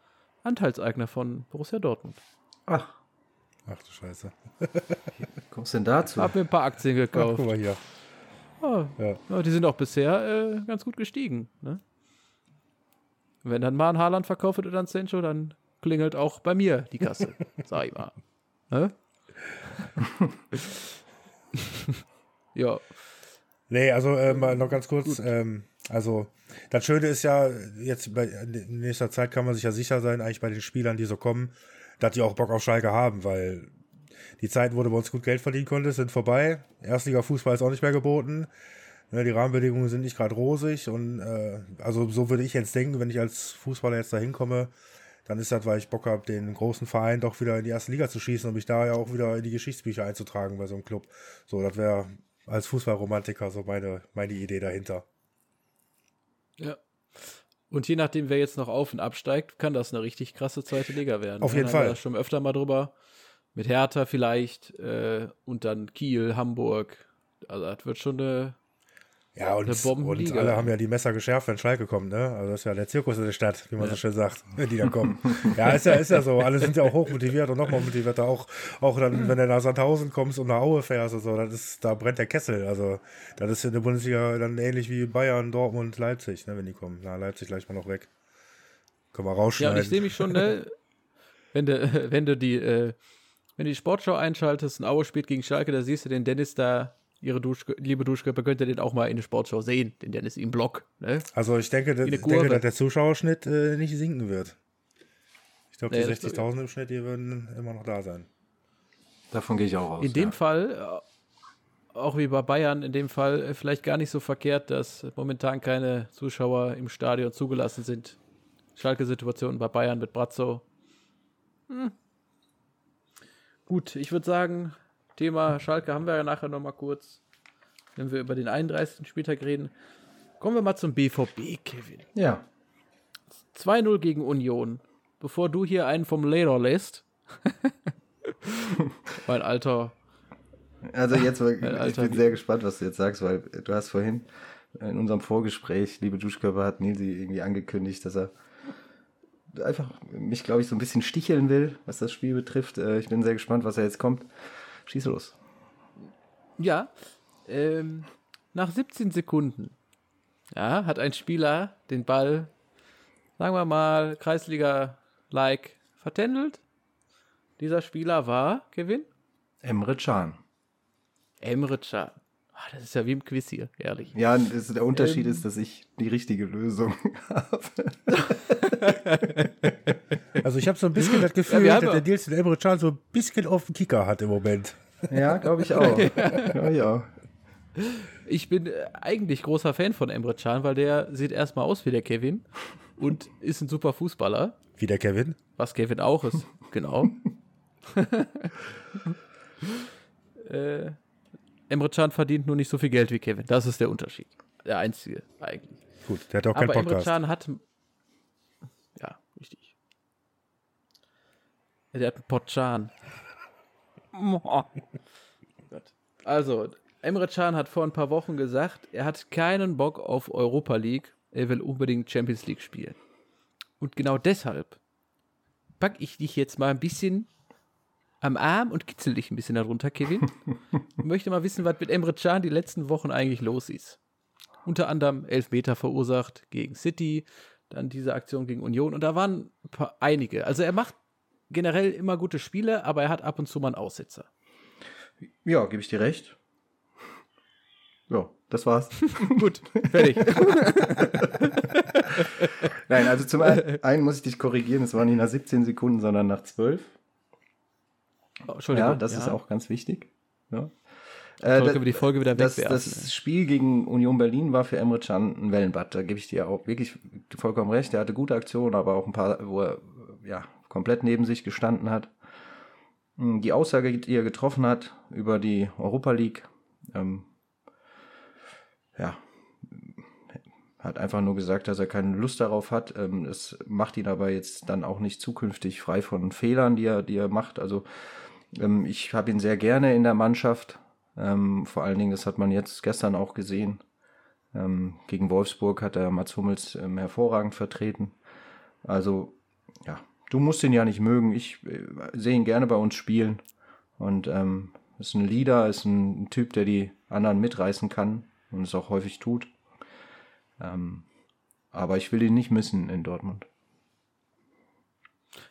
Anteilseigner von Borussia Dortmund. Ach, Ach du Scheiße. kommst du denn dazu? Hab mir ein paar Aktien Ach, gekauft. guck mal hier. Ja. ja, die sind auch bisher äh, ganz gut gestiegen. Ne? Wenn dann mal ein Haaland verkauft wird oder ein Sancho, dann klingelt auch bei mir die Kasse, (laughs) sag ich mal. Ne? (laughs) ja, Nee, also äh, mal noch ganz kurz. Ähm, also das Schöne ist ja, jetzt bei, in nächster Zeit kann man sich ja sicher sein, eigentlich bei den Spielern, die so kommen, dass die auch Bock auf Schalke haben, weil die Zeiten, wo du bei uns gut Geld verdienen konntest, sind vorbei. Erstliga-Fußball ist auch nicht mehr geboten. Ne, die Rahmenbedingungen sind nicht gerade rosig und äh, also so würde ich jetzt denken, wenn ich als Fußballer jetzt da hinkomme, dann ist das, weil ich Bock habe, den großen Verein doch wieder in die erste Liga zu schießen und mich da ja auch wieder in die Geschichtsbücher einzutragen bei so einem Club. So, das wäre als Fußballromantiker so meine, meine Idee dahinter. ja. Und je nachdem, wer jetzt noch auf und absteigt, kann das eine richtig krasse zweite Liga werden. Auf ne? jeden haben wir Fall. da schon öfter mal drüber. Mit Hertha vielleicht äh, und dann Kiel, Hamburg. Also das wird schon eine Ja, und, und alle haben ja die Messer geschärft, wenn Schalke kommt, ne? Also das ist ja der Zirkus in der Stadt, wie man so schön sagt, wenn die da kommen. (laughs) ja, ist ja, ist ja so. Alle sind ja auch hochmotiviert und nochmal motivierter. Auch, auch dann, wenn du nach Sandhausen kommst und nach Aue fährst und so, das ist, da brennt der Kessel. Also, das ist in der Bundesliga dann ähnlich wie Bayern, Dortmund, Leipzig, ne, wenn die kommen. Na, Leipzig gleich mal noch weg. Können wir Ja, und rausschneiden. ich sehe mich schon, ne, wenn du, wenn du die, äh, wenn du die Sportschau einschaltest, ein Aue spielt gegen Schalke, da siehst du den Dennis da, ihre Dusch, liebe Duschkörper, könnt ihr den auch mal in der Sportschau sehen, den Dennis im Blog. Ne? also ich denke, Kurve. denke, dass der Zuschauerschnitt äh, nicht sinken wird. Ich glaube, Nee, die das- 60.000 im Schnitt, die würden immer noch da sein. Davon gehe ich auch aus. In dem ja. Fall, äh, auch wie bei Bayern, in dem Fall äh, vielleicht gar nicht so verkehrt, dass momentan keine Zuschauer im Stadion zugelassen sind. Schalke-Situation bei Bayern mit Brazzo. Hm. Gut, ich würde sagen, Thema Schalke haben wir ja nachher nochmal kurz, wenn wir über den 31. Spieltag reden. Kommen wir mal zum BVB, Kevin. Ja. 2-0 gegen Union. Bevor du hier einen vom Leder lässt. (laughs) mein alter Also jetzt, mal- ich Alter, bin sehr gespannt, was du jetzt sagst, weil du hast vorhin in unserem Vorgespräch, liebe Duschkörper, hat Nilsi irgendwie angekündigt, dass er einfach mich, glaube ich, so ein bisschen sticheln will, was das Spiel betrifft. Äh, Ich bin sehr gespannt, was er jetzt kommt. Schieß los. Ja, ähm, nach 17 Sekunden ja, hat ein Spieler den Ball, sagen wir mal, Kreisliga-like vertändelt. Dieser Spieler war, Kevin? Emre Can. Emre Can. Ah, das ist ja wie im Quiz hier, ehrlich. Ja, das, der Unterschied Ähm. ist, dass ich die richtige Lösung habe. (laughs) Also ich habe so ein bisschen das Gefühl, Ja, dass ja- der Deals den Emre Can so ein bisschen auf den Kicker hat im Moment. Ja, glaube ich auch. (laughs) Ich auch. Ich bin äh, eigentlich großer Fan von Emre Can, weil der sieht erstmal aus wie der Kevin und ist ein super Fußballer, Wie der Kevin. was Kevin auch ist. Genau. (laughs) äh, Emre Can verdient nur nicht so viel Geld wie Kevin. Das ist der Unterschied. Der einzige eigentlich. Gut, der hat auch keinen Aber Emre Podcast. Can hat. Ja, richtig. Der hat einen Potchan. Oh. Also, Emre Can hat vor ein paar Wochen gesagt, er hat keinen Bock auf Europa League, er will unbedingt Champions League spielen. Und genau deshalb packe ich dich jetzt mal ein bisschen am Arm und kitzel dich ein bisschen darunter, Kevin. Ich möchte mal wissen, was mit Emre Can die letzten Wochen eigentlich los ist. Unter anderem Elfmeter verursacht gegen City, dann diese Aktion gegen Union und da waren paar, einige. Also er macht generell immer gute Spiele, aber er hat ab und zu mal einen Aussetzer. Ja, gebe ich dir recht. Ja, das war's. (laughs) Gut, fertig. (laughs) Nein, also zum einen muss ich dich korrigieren, es waren nicht nach 17 Sekunden, sondern nach 12. Oh, Entschuldigung. Ja, das ja. ist auch ganz wichtig. Ja. Äh, wir die Folge wieder das, das Spiel gegen Union Berlin war für Emre Can ein Wellenbad. Da gebe ich dir auch wirklich vollkommen recht. Er hatte gute Aktionen, aber auch ein paar, wo er ja, komplett neben sich gestanden hat. Die Aussage, die er getroffen hat über die Europa League, ähm, ja, hat einfach nur gesagt, dass er keine Lust darauf hat. Ähm, es macht ihn aber jetzt dann auch nicht zukünftig frei von Fehlern, die er, die er macht. Also ähm, ich habe ihn sehr gerne in der Mannschaft. Ähm, vor allen Dingen, das hat man jetzt gestern auch gesehen. Ähm, gegen Wolfsburg hat er Mats Hummels ähm, hervorragend vertreten. Also, ja, du musst ihn ja nicht mögen. Ich äh, sehe ihn gerne bei uns spielen. Und ähm, ist ein Leader, ist ein, Typ, der die anderen mitreißen kann und es auch häufig tut. Ähm, aber ich will ihn nicht missen in Dortmund.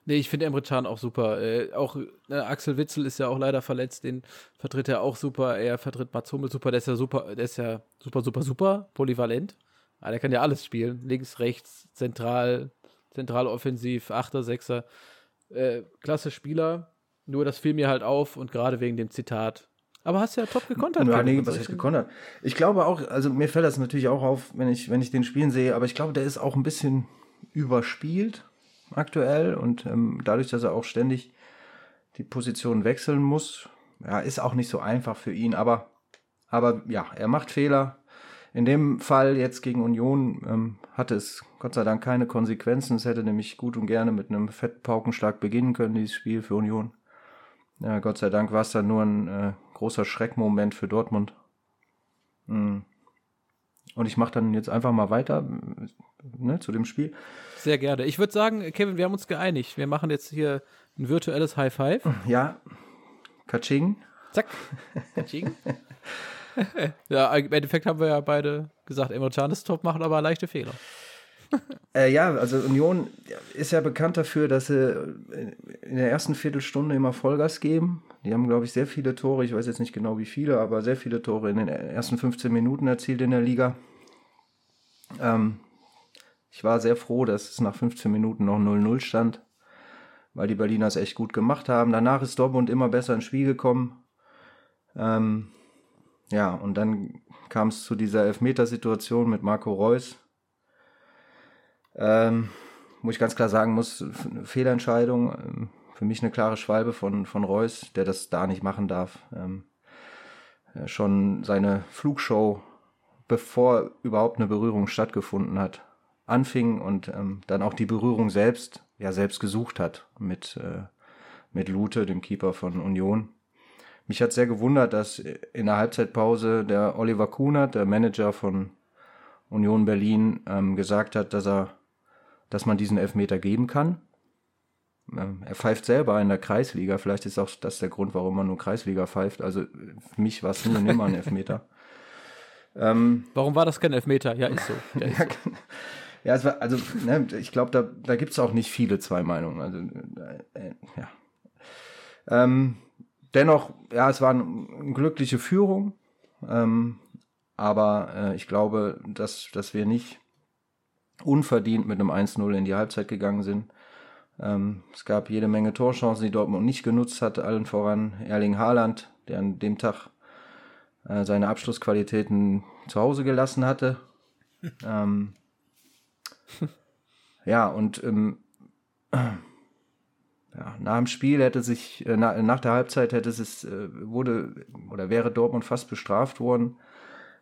Nee, ich finde Emre Can auch super. Äh, auch äh, Axel Witzel ist ja auch leider verletzt, den vertritt er auch super. Er vertritt Mats Hummel super, der ist ja super, der ist ja super, super, super, polyvalent. Ah, der kann ja alles spielen. Links, rechts, zentral, zentral offensiv, Achter, Sechser. Äh, klasse Spieler. Nur das fiel mir halt auf und gerade wegen dem Zitat. Aber hast ja top gekontert. Ja, nee, was heißt gekontert? Ich glaube auch, also mir fällt das natürlich auch auf, wenn ich, wenn ich den spielen sehe, aber ich glaube, der ist auch ein bisschen überspielt aktuell und ähm, dadurch, dass er auch ständig die Position wechseln muss, ja, ist auch nicht so einfach für ihn, aber, aber ja, er macht Fehler. In dem Fall jetzt gegen Union ähm, hatte es Gott sei Dank keine Konsequenzen. Es hätte nämlich gut und gerne mit einem Fettpaukenschlag beginnen können, dieses Spiel für Union. Ja, Gott sei Dank war es dann nur ein äh, großer Schreckmoment für Dortmund. Mhm. Und ich mache dann jetzt einfach mal weiter ne, zu dem Spiel. Sehr gerne. Ich würde sagen, Kevin, wir haben uns geeinigt. Wir machen jetzt hier ein virtuelles High Five. Ja. Katsching. Zack. Katsching. (laughs) ja, im Endeffekt haben wir ja beide gesagt, Emre Can ist top, machen aber leichte Fehler. Äh, ja, also Union ist ja bekannt dafür, dass sie in der ersten Viertelstunde immer Vollgas geben. Die haben, glaube ich, sehr viele Tore, ich weiß jetzt nicht genau wie viele, aber sehr viele Tore in den ersten 15 Minuten erzielt in der Liga. Ähm, ich war sehr froh, dass es nach 15 Minuten noch 0-0 stand, weil die Berliner es echt gut gemacht haben. Danach ist Dortmund immer besser ins Spiel gekommen. Ähm, ja, und dann kam es zu dieser Elfmetersituation mit Marco Reus. Ähm, wo ich ganz klar sagen muss, Fehlentscheidung. Ähm, für mich eine klare Schwalbe von, von Reus, der das da nicht machen darf. Ähm, schon seine Flugshow, bevor überhaupt eine Berührung stattgefunden hat, anfing und ähm, dann auch die Berührung selbst, ja, selbst gesucht hat mit, äh, mit Lute, dem Keeper von Union. Mich hat sehr gewundert, dass in der Halbzeitpause der Oliver Kunert, der Manager von Union Berlin, ähm, gesagt hat, dass er, dass man diesen Elfmeter geben kann. Ähm, er pfeift selber in der Kreisliga. Vielleicht ist auch das der Grund, warum man nur Kreisliga pfeift. Also für mich war es nie und nimmer ein Elfmeter. (laughs) ähm, warum war das kein Elfmeter? Ja, ist so. (laughs) Ja, ist so. (laughs) Ja, es war, also, ne, ich glaube, da, da gibt es auch nicht viele zwei Meinungen. Also, äh, äh, ja. Ähm, dennoch, ja, es war eine, eine glückliche Führung. Ähm, aber äh, ich glaube, dass, dass wir nicht unverdient mit einem 1-0 in die Halbzeit gegangen sind. Ähm, es gab jede Menge Torchancen, die Dortmund nicht genutzt hat, allen voran Erling Haaland, der an dem Tag äh, seine Abschlussqualitäten zu Hause gelassen hatte. (laughs) ähm, ja, und ähm, ja, nach dem Spiel hätte sich, äh, na, nach der Halbzeit hätte es, äh, wurde oder wäre Dortmund fast bestraft worden,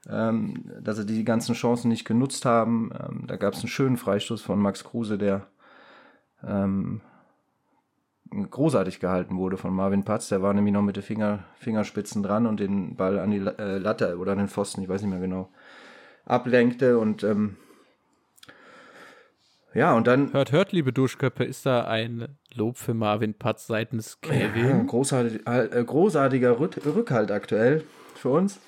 ähm, dass sie die ganzen Chancen nicht genutzt haben. Ähm, da gab es einen schönen Freistoß von Max Kruse, der ähm, großartig gehalten wurde von Marvin Patz. Der war nämlich noch mit den Finger, Fingerspitzen dran und den Ball an die äh, Latte oder an den Pfosten, ich weiß nicht mehr genau, ablenkte und ähm, ja, und dann. Hört, hört, liebe Duschköpfe, ist da ein Lob für Marvin Patz seitens Kevin? Ja, großartig, äh, großartiger Rückhalt aktuell für uns.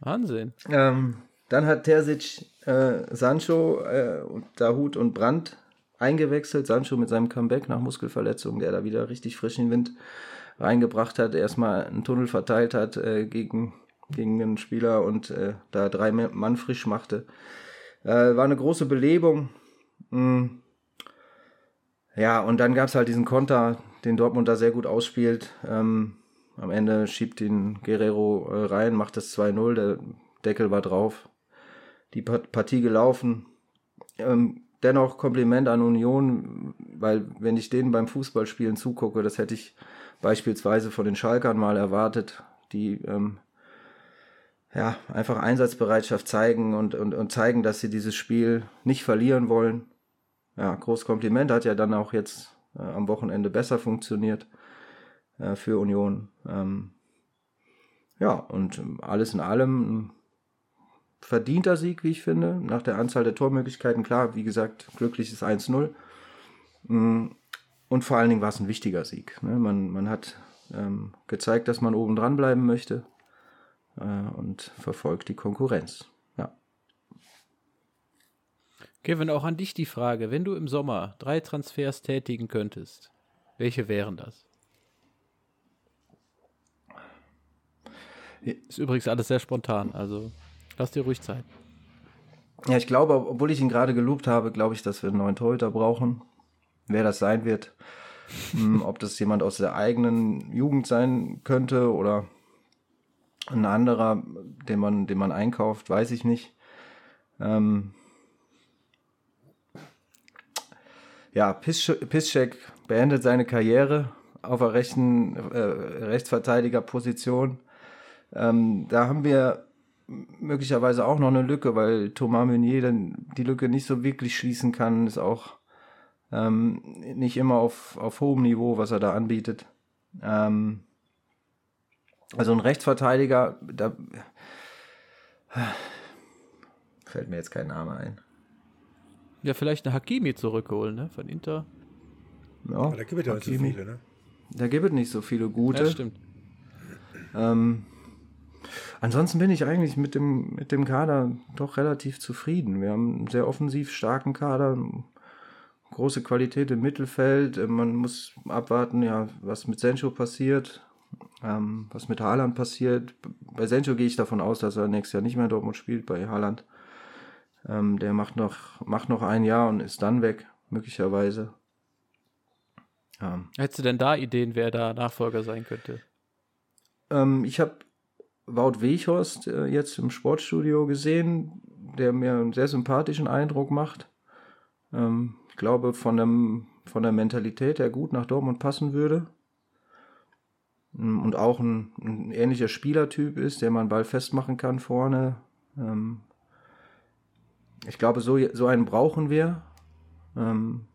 Wahnsinn. Ähm, dann hat Terzic äh, Sancho äh, und Dahut und Brandt eingewechselt. Sancho mit seinem Comeback nach Muskelverletzung, der da wieder richtig frischen Wind reingebracht hat, erstmal einen Tunnel verteilt hat äh, gegen, gegen einen Spieler und äh, da drei Mann frisch machte. Äh, war eine große Belebung. Mhm. Ja, und dann gab es halt diesen Konter, den Dortmund da sehr gut ausspielt. Ähm, am Ende schiebt ihn Guerrero äh, rein, macht das 2-0, der Deckel war drauf. Die Partie gelaufen. Ähm, dennoch Kompliment an Union, weil wenn ich denen beim Fußballspielen zugucke, das hätte ich beispielsweise von den Schalkern mal erwartet, die ähm, ja, einfach Einsatzbereitschaft zeigen und, und, und zeigen, dass sie dieses Spiel nicht verlieren wollen. Ja, großes Kompliment, hat ja dann auch jetzt äh, am Wochenende besser funktioniert äh, für Union. Ähm, ja, und alles in allem verdienter Sieg, wie ich finde, nach der Anzahl der Tormöglichkeiten. Klar, wie gesagt, glückliches 1-0. Mm, und vor allen Dingen war es ein wichtiger Sieg. Ne? Man, man hat ähm, gezeigt, dass man oben dran bleiben möchte äh, und verfolgt die Konkurrenz. Kevin, auch an dich die Frage, wenn du im Sommer drei Transfers tätigen könntest, welche wären das? Ist übrigens alles sehr spontan, also Lass dir ruhig Zeit. Ja, ich glaube, obwohl ich ihn gerade gelobt habe, glaube ich, dass wir einen neuen Torhüter brauchen. Wer das sein wird, hm, ob das jemand aus der eigenen Jugend sein könnte oder ein anderer, den man, den man einkauft, weiß ich nicht. Ähm ja, Piszczek beendet seine Karriere auf der rechten äh, Rechtsverteidigerposition. Ähm, da haben wir möglicherweise auch noch eine Lücke, weil Thomas Meunier dann die Lücke nicht so wirklich schließen kann, ist auch ähm, nicht immer auf, auf hohem Niveau, was er da anbietet. Ähm, also ein Rechtsverteidiger, da fällt mir jetzt kein Name ein. Ja, vielleicht eine Hakimi zurückholen, ne? Von Inter. Ja, Aber da gibt es ja nicht so viele, ne? Da gibt es nicht so viele gute. Ja, stimmt. Ähm, Ansonsten bin ich eigentlich mit dem, mit dem Kader doch relativ zufrieden. Wir haben einen sehr offensiv starken Kader, große Qualität im Mittelfeld. Man muss abwarten, ja, was mit Sencho passiert, ähm, was mit Haaland passiert. Bei Sencho gehe ich davon aus, dass er nächstes Jahr nicht mehr in Dortmund spielt, bei Haaland. Ähm, der macht noch, macht noch ein Jahr und ist dann weg, möglicherweise. Ähm, Hättest du denn da Ideen, wer da Nachfolger sein könnte? Ähm, ich habe Wout Weghorst äh, jetzt im Sportstudio gesehen, der mir einen sehr sympathischen Eindruck macht. Ähm, ich glaube, von, dem, von der Mentalität her gut nach Dortmund passen würde. Ähm, und auch ein, ein ähnlicher Spielertyp ist, der man Ball festmachen kann vorne. Ähm, ich glaube, so, so einen brauchen wir. Ähm,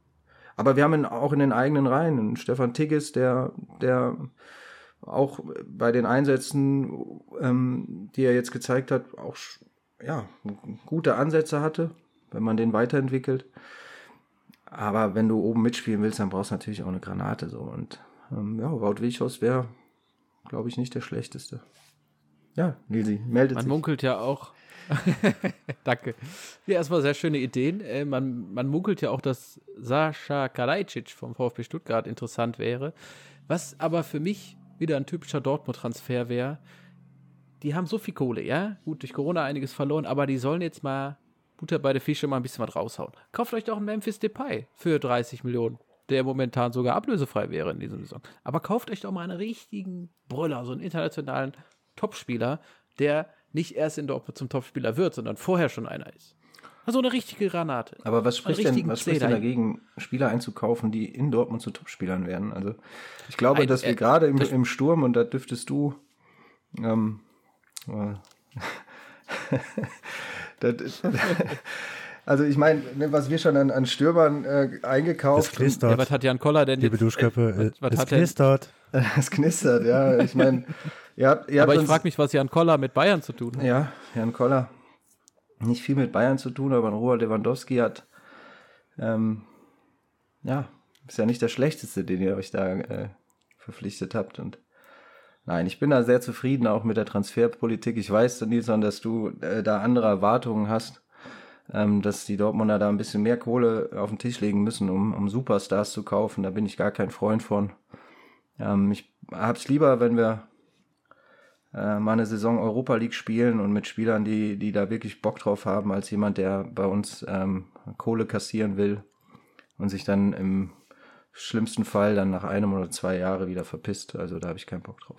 aber wir haben ihn auch in den eigenen Reihen. Stefan Tigges, der, der auch bei den Einsätzen, ähm, die er jetzt gezeigt hat, auch ja, gute Ansätze hatte, wenn man den weiterentwickelt. Aber wenn du oben mitspielen willst, dann brauchst du natürlich auch eine Granate. So. Und ähm, ja, Wout Wichhaus wäre, glaube ich, nicht der schlechteste. Ja, Nilsi, meldet man sich. Man munkelt ja auch. (laughs) Danke. Ja, erstmal sehr schöne Ideen. Äh, man, man munkelt ja auch, dass Sascha Kalajdzic vom VfB Stuttgart interessant wäre. Was aber für mich wieder ein typischer Dortmund-Transfer wäre. Die haben so viel Kohle, ja? Gut, durch Corona einiges verloren, aber die sollen jetzt mal Butter bei der Fische mal ein bisschen was raushauen. Kauft euch doch einen Memphis Depay für 30 Millionen, der momentan sogar ablösefrei wäre in dieser Saison. Aber kauft euch doch mal einen richtigen Brüller, so einen internationalen Topspieler, der nicht erst in Dortmund zum Topspieler wird, sondern vorher schon einer ist. Also eine richtige Granate. Aber was spricht, denn, was spricht denn dagegen, Spieler einzukaufen, die in Dortmund zu Topspielern werden? Also ich glaube, Ein, dass wir äh, gerade im, im, Sturm, und da dürftest du ähm, äh, (laughs) das, (laughs) Also ich meine, ne, was wir schon an, an Stürmern äh, eingekauft Es knistert. Ja, was hat Jan Koller denn Liebe jetzt? Duschköpfe, äh, was es hat denn- knistert. (laughs) Es knistert, ja. Ich meine, ihr habt, ihr habt Aber ich frage mich, was Jan Koller mit Bayern zu tun hat. Ja, Jan Koller. Nicht viel mit Bayern zu tun, aber Robert Lewandowski hat, ähm, ja, ist ja nicht der schlechteste, den ihr euch da äh, verpflichtet habt. Und nein, ich bin da sehr zufrieden auch mit der Transferpolitik. Ich weiß, Nilsson, dass du äh, da andere Erwartungen hast, ähm, dass die Dortmunder da ein bisschen mehr Kohle auf den Tisch legen müssen, um, um Superstars zu kaufen. Da bin ich gar kein Freund von. Ähm, ich hab's lieber, wenn wir äh, mal eine Saison Europa League spielen und mit Spielern, die, die da wirklich Bock drauf haben, als jemand, der bei uns ähm, Kohle kassieren will und sich dann im schlimmsten Fall dann nach einem oder zwei Jahren wieder verpisst. Also da habe ich keinen Bock drauf.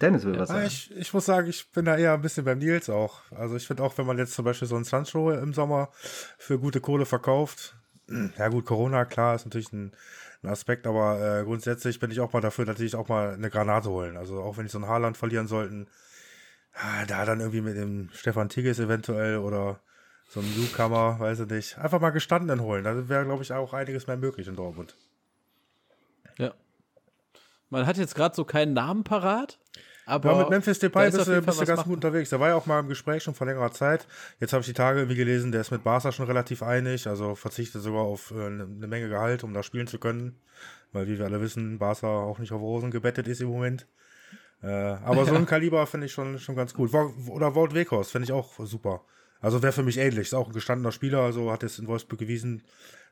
Dennis will was Ah, sagen. ich, ich muss sagen, ich bin da eher ein bisschen beim Nils auch. Also ich finde auch, wenn man jetzt zum Beispiel so einen Sancho im Sommer für gute Kohle verkauft, (clears throat) ja gut, Corona, klar, ist natürlich ein, ein Aspekt, aber äh, grundsätzlich bin ich auch mal dafür, natürlich auch mal eine Granate holen. Also auch wenn ich so einen Haarland verlieren sollten, ah, da dann irgendwie mit dem Stefan Tigges eventuell oder so einem Newcomer, weiß ich nicht, einfach mal gestandenen holen. Da wäre, glaube ich, auch einiges mehr möglich in Dortmund. Ja. Man hat jetzt gerade so keinen Namen parat, aber Ja, mit Memphis Depay ist bist du, bist du ganz gut unterwegs. Der war ja auch mal im Gespräch schon vor längerer Zeit. Jetzt habe ich die Tage irgendwie gelesen, der ist mit Barca schon relativ einig, also verzichtet sogar auf äh, eine eine Menge Gehalt, um da spielen zu können. Weil, wie wir alle wissen, Barca auch nicht auf Rosen gebettet ist im Moment. Äh, aber so (laughs) ein Kaliber finde ich schon, schon ganz gut. Oder Walt Weghorst finde ich auch super. Also wäre für mich ähnlich. Ist auch ein gestandener Spieler, also hat jetzt in Wolfsburg gewiesen,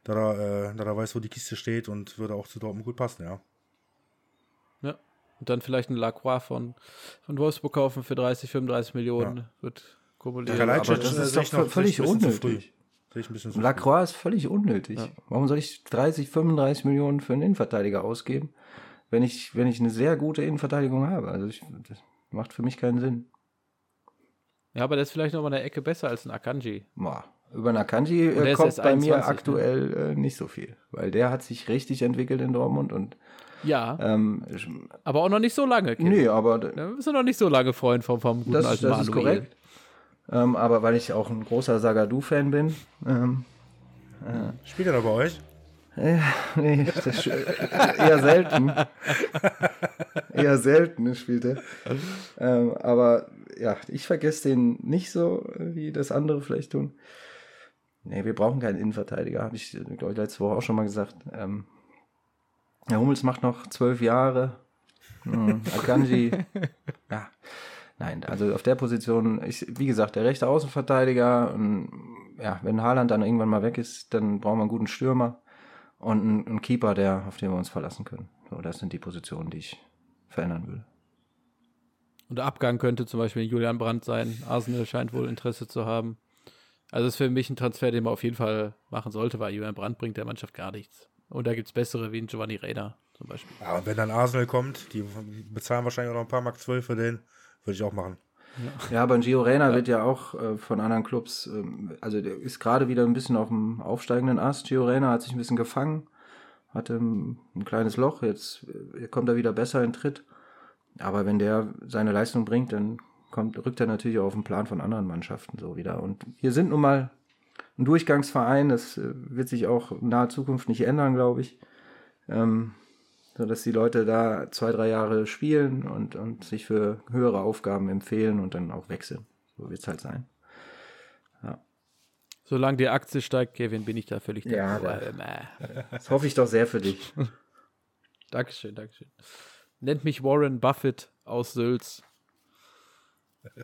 da er, äh, da er weiß, wo die Kiste steht und würde auch zu Dortmund gut passen, ja. Ja. Und dann vielleicht einen Lacroix von, von Wolfsburg kaufen für 30, 35 Millionen. Wird kumuliert. Aber das ist doch noch- völlig unnötig. Lacroix ist völlig unnötig. Warum soll ich 30, 35 Millionen für einen Innenverteidiger ausgeben, wenn ich, wenn ich eine sehr gute Innenverteidigung habe? Also ich, das macht für mich keinen Sinn. Ja, aber der ist vielleicht noch mal eine Ecke besser als ein Akanji. Boah. Über Nakanji Und der äh, kommt bei mir 21, ne? aktuell äh, nicht so viel, weil der hat sich richtig entwickelt in Dortmund und Ja, ähm, ich- aber auch noch nicht so lange. Kevin. nee, aber d- Da bist du noch nicht so lange Freund vom, vom guten das, alten das ist Manuel. korrekt. Ähm, aber weil ich auch ein großer Sagadu-Fan bin, ähm, Spielt er da bei euch? nee, das ist äh, eher selten. eher selten spielt er. Ähm, aber ja, ich vergesse den nicht so, äh, wie das andere vielleicht tun. Nee, wir brauchen keinen Innenverteidiger, habe ich, glaube ich, letzte Woche auch schon mal gesagt. Ähm, Herr Hummels macht noch zwölf Jahre. Hm, (laughs) Akanji, ja. Nein, also auf der Position, ich, wie gesagt, der rechte Außenverteidiger, und, ja, wenn Haaland dann irgendwann mal weg ist, dann brauchen wir einen guten Stürmer und einen, einen Keeper, der, auf den wir uns verlassen können. So, das sind die Positionen, die ich verändern will. Und der Abgang könnte zum Beispiel Julian Brandt sein. Arsenal scheint wohl Interesse zu haben. Also ist für mich ein Transfer, den man auf jeden Fall machen sollte, weil Julian Brandt bringt der Mannschaft gar nichts. Und da gibt es bessere wie ein Giovanni Reina zum Beispiel. Ja, und wenn dann Arsenal kommt, die bezahlen wahrscheinlich auch noch ein paar Mark 12 für den, würde ich auch machen. Ja, aber ein Gio Reyna wird ja auch äh, von anderen Clubs, ähm, also der ist gerade wieder ein bisschen auf dem aufsteigenden Ast. Gio Reyna hat sich ein bisschen gefangen, hatte ein, ein kleines Loch, jetzt äh, kommt er wieder besser in Tritt. Aber wenn der seine Leistung bringt, dann kommt, rückt er natürlich auch auf den Plan von anderen Mannschaften so wieder. Und wir sind nun mal ein Durchgangsverein, das äh, wird sich auch in naher Zukunft nicht ändern, glaube ich. Ähm, so dass die Leute da zwei, drei Jahre spielen und, und sich für höhere Aufgaben empfehlen und dann auch wechseln. So wird es halt sein. Solange die Aktie steigt, Kevin, bin ich da völlig Ja, d'accord. da- äh. Das hoffe ich doch sehr für dich. (laughs) Dankeschön, Dankeschön. Nennt mich Warren Buffett aus Sülz.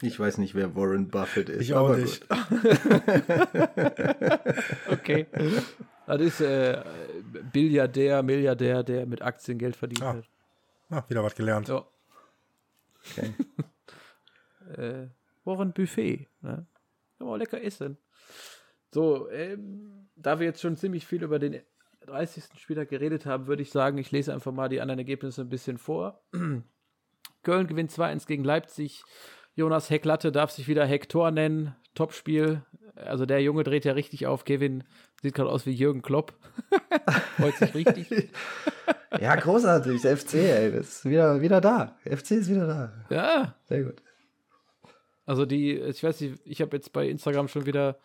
Ich weiß nicht, wer Warren Buffett ist. Ich auch aber nicht. (laughs) Okay. das ist äh, Billiardär, Milliardär, der mit Aktien Geld verdient Ah. hat. Ah, wieder was gelernt. So. Okay. (laughs) äh, Warren Buffet. Ne? Kann man auch lecker essen. So, ähm, da wir jetzt schon ziemlich viel über den 30. Spieler geredet haben, würde ich sagen, ich lese einfach mal die anderen Ergebnisse ein bisschen vor. (clears throat) Köln gewinnt 2-1 gegen Leipzig. Jonas Hecklatte darf sich wieder Hector nennen. Topspiel. Also der Junge dreht ja richtig auf. Kevin sieht gerade aus wie Jürgen Klopp. (laughs) Freut sich richtig. Ja, großartig. Der FC, ey, das ist wieder, wieder da. Der FC ist wieder da. Ja, Sehr gut. Also die, ich weiß nicht, ich habe jetzt bei Instagram schon wieder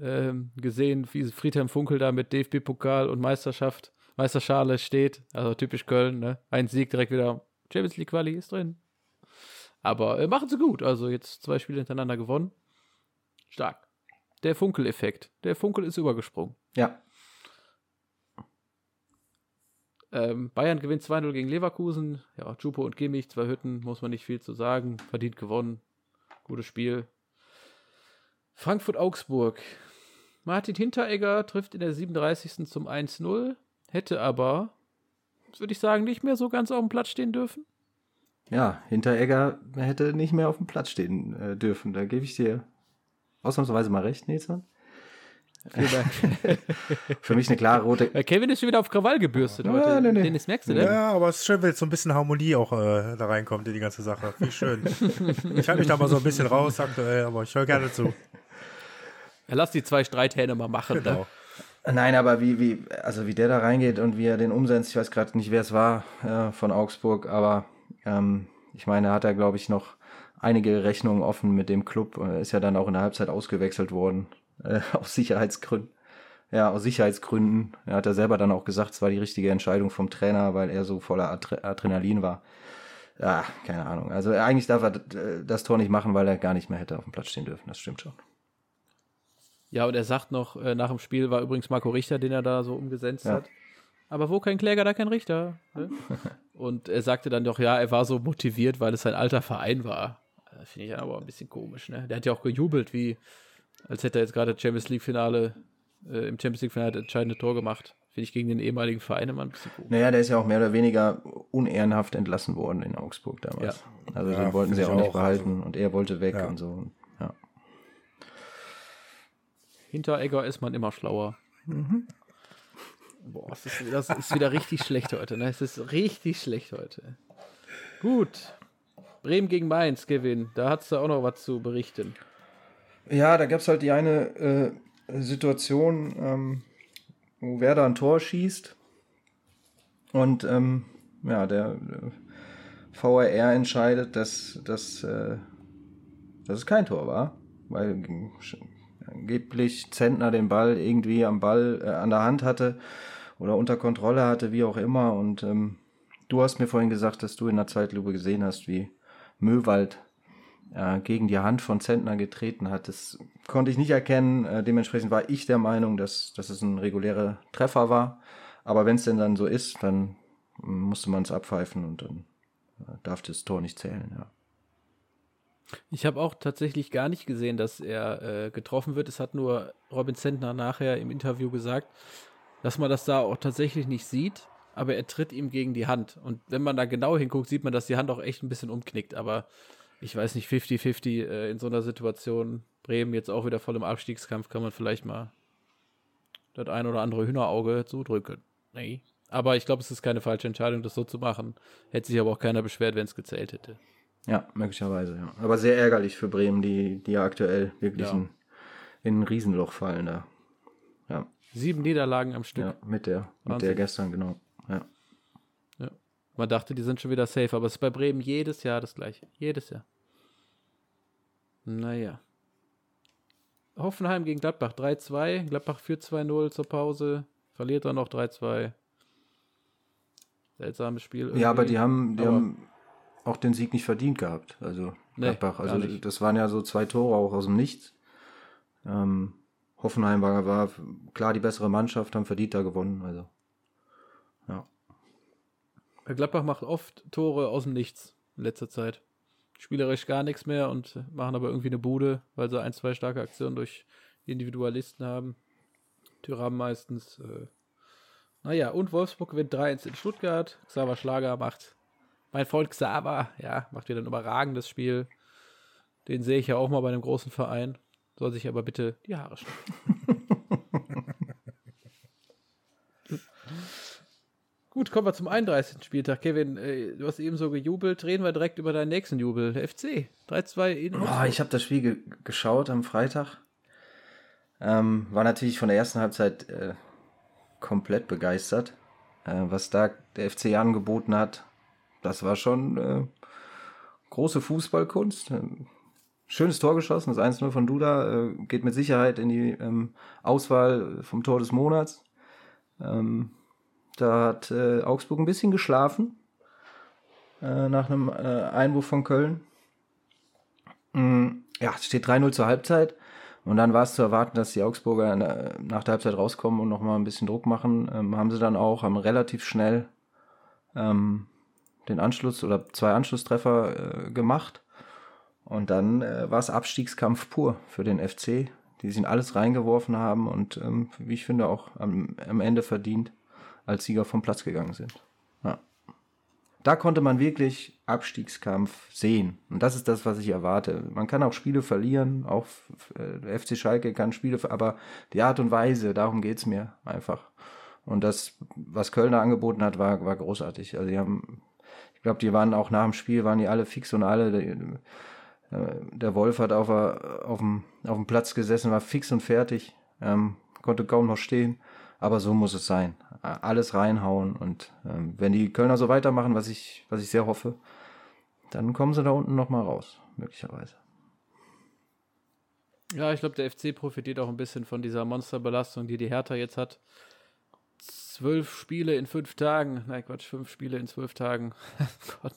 ähm, gesehen, wie Friedhelm Funkel da mit DFB-Pokal und Meisterschaft, Meisterschale steht. Also typisch Köln, ne? Ein Sieg direkt wieder. Champions League Quali ist drin. Aber äh, machen sie gut. Also jetzt zwei Spiele hintereinander gewonnen. Stark. Der Funkel-Effekt. Der Funkel ist übergesprungen. Ja. Ähm, Bayern gewinnt 2-0 gegen Leverkusen. Ja, Jupo und Kimmich, zwei Hütten, muss man nicht viel zu sagen. Verdient gewonnen. Gutes Spiel. Frankfurt-Augsburg. Martin Hinteregger trifft in der 37. zum 1-0. Hätte aber, würde ich sagen, nicht mehr so ganz auf dem Platz stehen dürfen. Ja, Hinteregger hätte nicht mehr auf dem Platz stehen äh, dürfen. Da gebe ich dir ausnahmsweise mal recht, Nathan. Vielen Dank. (laughs) Für mich eine klare rote. Kevin ist schon wieder auf Krawall gebürstet heute. Ja, nee, nee. Dennis, merkst du denn? Ja, aber es ist schön, wenn jetzt so ein bisschen Harmonie auch äh, da reinkommt in die ganze Sache. Wie schön. (laughs) ich halte mich da mal so ein bisschen raus aktuell, aber ich höre gerne zu. Ja, lass die zwei Streithähne mal machen. Ne? Genau. Nein, aber wie, wie, also wie der da reingeht und wie er den umsetzt, ich weiß gerade nicht, wer es war äh, von Augsburg, aber ähm, ich meine, hat er, glaube ich, noch einige Rechnungen offen mit dem Club. Er ist ja dann auch in der Halbzeit ausgewechselt worden, (laughs) äh, aus Sicherheitsgründen. Ja, aus Sicherheitsgründen. Er hat ja selber dann auch gesagt, es war die richtige Entscheidung vom Trainer, weil er so voller Adre Adrenalin war. Ja, keine Ahnung. Also eigentlich darf er d- das Tor nicht machen, weil er gar nicht mehr hätte auf dem Platz stehen dürfen. Das stimmt schon. Ja, und er sagt noch, äh, nach dem Spiel war übrigens Marco Richter, den er da so umgesetzt Ja. hat. Aber wo kein Kläger, da kein Richter. Ne? (laughs) und er sagte dann doch, ja, er war so motiviert, weil es sein alter Verein war. Äh, Finde ich aber ein bisschen komisch, ne? Der hat ja auch gejubelt, wie als hätte er jetzt gerade Champions League-Finale, äh, im Champions League-Finale das entscheidende Tor gemacht. Finde ich gegen den ehemaligen Verein immer ein bisschen komisch. Naja, der ist ja auch mehr oder weniger unehrenhaft entlassen worden in Augsburg damals. Also Ja, den wollten sie auch ich nicht auch, behalten und er wollte weg Ja. und so. Ja. Hinteregger ist man immer schlauer. Boah, es ist, das ist wieder richtig schlecht heute. Ne? Es ist richtig schlecht heute. Gut. Bremen gegen Mainz, Kevin. Da hast du auch noch was zu berichten. Ja, da gab es halt die eine äh, Situation, ähm, wo Werder ein Tor schießt und ähm, ja, der äh, VRR entscheidet, dass, dass, äh, dass es kein Tor war, weil angeblich Zentner den Ball irgendwie am Ball äh, an der Hand hatte oder unter Kontrolle hatte, wie auch immer. Und ähm, du hast mir vorhin gesagt, dass du in der Zeitlupe gesehen hast, wie Möwald äh, gegen die Hand von Zentner getreten hat. Das konnte ich nicht erkennen. Äh, dementsprechend war ich der Meinung, dass, dass es ein regulärer Treffer war. Aber wenn es denn dann so ist, dann musste man es abpfeifen und dann äh, darf das Tor nicht zählen. Ja. Ich habe auch tatsächlich gar nicht gesehen, dass er äh, getroffen wird. Es hat nur Robin Zentner nachher im Interview gesagt, dass man das da auch tatsächlich nicht sieht, aber er tritt ihm gegen die Hand. Und wenn man da genau hinguckt, sieht man, dass die Hand auch echt ein bisschen umknickt. Aber ich weiß nicht, 50-50 äh, in so einer Situation. Bremen jetzt auch wieder voll im Abstiegskampf, kann man vielleicht mal das ein oder andere Hühnerauge zudrücken. Nee. Aber ich glaube, es ist keine falsche Entscheidung, das so zu machen. Hätte sich aber auch keiner beschwert, wenn es gezählt hätte. Ja, möglicherweise, ja. Aber sehr ärgerlich für Bremen, die, die ja aktuell wirklich Ja. in, in ein Riesenloch fallen da. Ja, Sieben Niederlagen am Stück. ja mit der, mit der gestern, genau. Ja. Man dachte, die sind schon wieder safe, aber es ist bei Bremen jedes Jahr das gleiche. Jedes Jahr. Naja. Hoffenheim gegen Gladbach 3-2. Gladbach führt 2-0 zur Pause. Verliert dann noch 3-2. Seltsames Spiel. Ja, aber irgendwie. die haben, die Aber- haben auch den Sieg nicht verdient gehabt. Also Nee, Gladbach. gar Also das waren ja so zwei Tore auch aus dem Nichts. Ähm, Hoffenheim war, war klar die bessere Mannschaft, haben verdient da gewonnen. Also ja. Gladbach macht oft Tore aus dem Nichts in letzter Zeit. Spielerisch gar nichts mehr und machen aber irgendwie eine Bude, weil sie ein, zwei starke Aktionen durch Individualisten haben. Tyram meistens. Äh. Naja, und Wolfsburg gewinnt 3-1 in Stuttgart. Xaver Schlager macht, mein Freund Xaver, ja, macht wieder ein überragendes Spiel. Den sehe ich ja auch mal bei einem großen Verein. Soll sich aber bitte die Haare schneiden. (laughs) Gut, kommen wir zum 31. Spieltag. Kevin, äh, du hast eben so gejubelt. Reden wir direkt über deinen nächsten Jubel. Der FC. 3-2 in Oh, ich habe das Spiel ge geschaut am Freitag. Ähm, war natürlich von der ersten Halbzeit äh, komplett begeistert. Äh, was da der FC angeboten hat, das war schon äh, große Fußballkunst. Schönes Tor geschossen, das 1-0 von Duda, äh, geht mit Sicherheit in die ähm, Auswahl vom Tor des Monats. Ähm, da hat äh, Augsburg ein bisschen geschlafen äh, nach einem äh, Einwurf von Köln. Mm, ja, es steht 3-0 zur Halbzeit. Und dann war es zu erwarten, dass die Augsburger nach der Halbzeit rauskommen und nochmal ein bisschen Druck machen. Ähm, haben sie dann auch, haben relativ schnell ähm, den Anschluss oder zwei Anschlusstreffer äh, gemacht. Und dann äh, war es Abstiegskampf pur für den FC, die sie alles reingeworfen haben und ähm, wie ich finde auch am, am Ende verdient als Sieger vom Platz gegangen sind. Ja. Da konnte man wirklich Abstiegskampf sehen. Und das ist das, was ich erwarte. Man kann auch Spiele verlieren, auch der FC Schalke kann Spiele, aber die Art und Weise, darum geht's mir einfach. Und das, was Kölner angeboten hat, war, war großartig. Also die haben, ich glaube, die waren auch nach dem Spiel, waren die alle fix und alle, äh, der Wolf hat auf, auf, dem, auf dem Platz gesessen, war fix und fertig, ähm, konnte kaum noch stehen. Aber so muss es sein. Alles reinhauen und ähm, wenn die Kölner so weitermachen, was ich, was ich sehr hoffe, dann kommen sie da unten nochmal raus, möglicherweise. Ja, ich glaube, der FC profitiert auch ein bisschen von dieser Monsterbelastung, die die Hertha jetzt hat zwölf Spiele in fünf Tagen. Nein, Quatsch, fünf Spiele in zwölf Tagen. (laughs) Gott,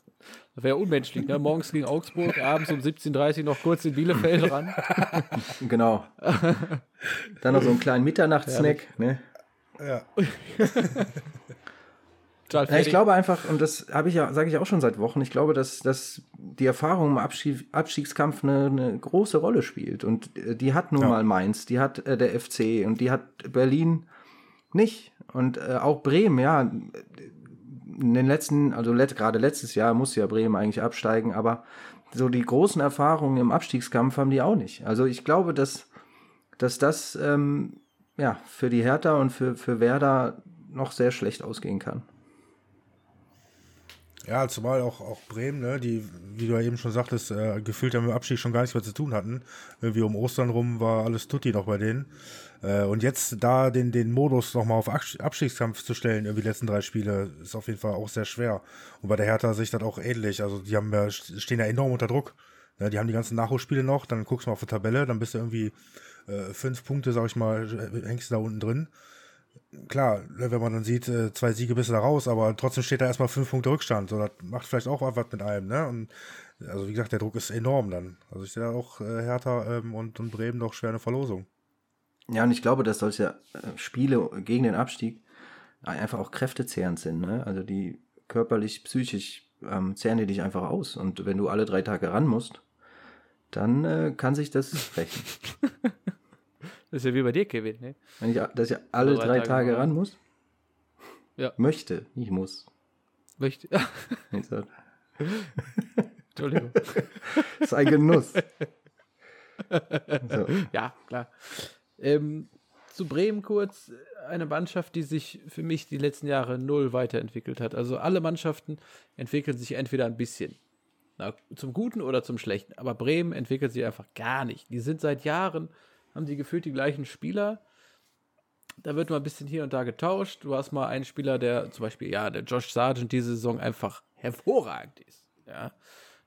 das wäre unmenschlich, ne? Morgens gegen Augsburg, abends um 17.30 Uhr noch kurz in Bielefeld ran. (laughs) genau. Dann noch so einen kleinen Mitternachtssnack, ne? Ja. (laughs) ja. ich glaube einfach, und das habe ich ja, sage ich auch schon seit Wochen, ich glaube, dass, dass die Erfahrung im Abschied, Abstiegskampf eine, eine, große Rolle spielt. Und äh, die hat nun ja. mal Mainz, die hat äh, der FC und die hat Berlin nicht. Und äh, auch Bremen, ja, in den letzten, also let, gerade letztes Jahr musste ja Bremen eigentlich absteigen, aber so die großen Erfahrungen im Abstiegskampf haben die auch nicht. Also ich glaube, dass, dass das ähm, ja, für die Hertha und für, für Werder noch sehr schlecht ausgehen kann. Ja, zumal auch, auch Bremen, ne, die, wie du ja eben schon sagtest, äh, gefühlt mit dem Abstieg schon gar nichts mehr zu tun hatten. Irgendwie um Ostern rum war alles Tutti noch bei denen. Äh, und jetzt da den, den Modus nochmal auf Abstiegskampf zu stellen, irgendwie die letzten drei Spiele, ist auf jeden Fall auch sehr schwer. Und bei der Hertha sehe ich das auch ähnlich. Also die haben ja, stehen ja enorm unter Druck. Ja, die haben die ganzen Nachholspiele noch, dann guckst du mal auf die Tabelle, dann bist du irgendwie äh, fünf Punkte, sag ich mal, hängst du da unten drin. Klar, ne, wenn man dann sieht, äh, zwei Siege bist du da raus, aber trotzdem steht da erstmal fünf Punkte Rückstand. So, das macht vielleicht auch was mit einem, ne? Und also wie gesagt, der Druck ist enorm dann. Also ich sehe auch äh, Hertha ähm, und, und Bremen doch schwer eine Verlosung. Ja, und ich glaube, dass solche äh, Spiele gegen den Abstieg einfach auch kräftezehrend sind. Ne? Also die körperlich, psychisch ähm, zehren die dich einfach aus. Und wenn du alle drei Tage ran musst, dann äh, kann sich das rächen. (laughs) das ist ja wie bei dir, Kevin. Ne? Wenn ich, dass ich alle drei, drei, Tage, Tage ran muss? Ja. Möchte, nicht muss. Möchte. (laughs) Entschuldigung. das (laughs) ist ein Genuss. so. Ja, klar. Ähm, zu Bremen kurz, eine Mannschaft, die sich für mich die letzten Jahre null weiterentwickelt hat. Also alle Mannschaften entwickeln sich entweder ein bisschen. Na, zum Guten oder zum Schlechten. Aber Bremen entwickelt sich einfach gar nicht. Die sind seit Jahren, haben die gefühlt die gleichen Spieler. Da wird mal ein bisschen hier und da getauscht. Du hast mal einen Spieler, der zum Beispiel, ja, der Josh Sargent diese Saison einfach hervorragend ist. Ja.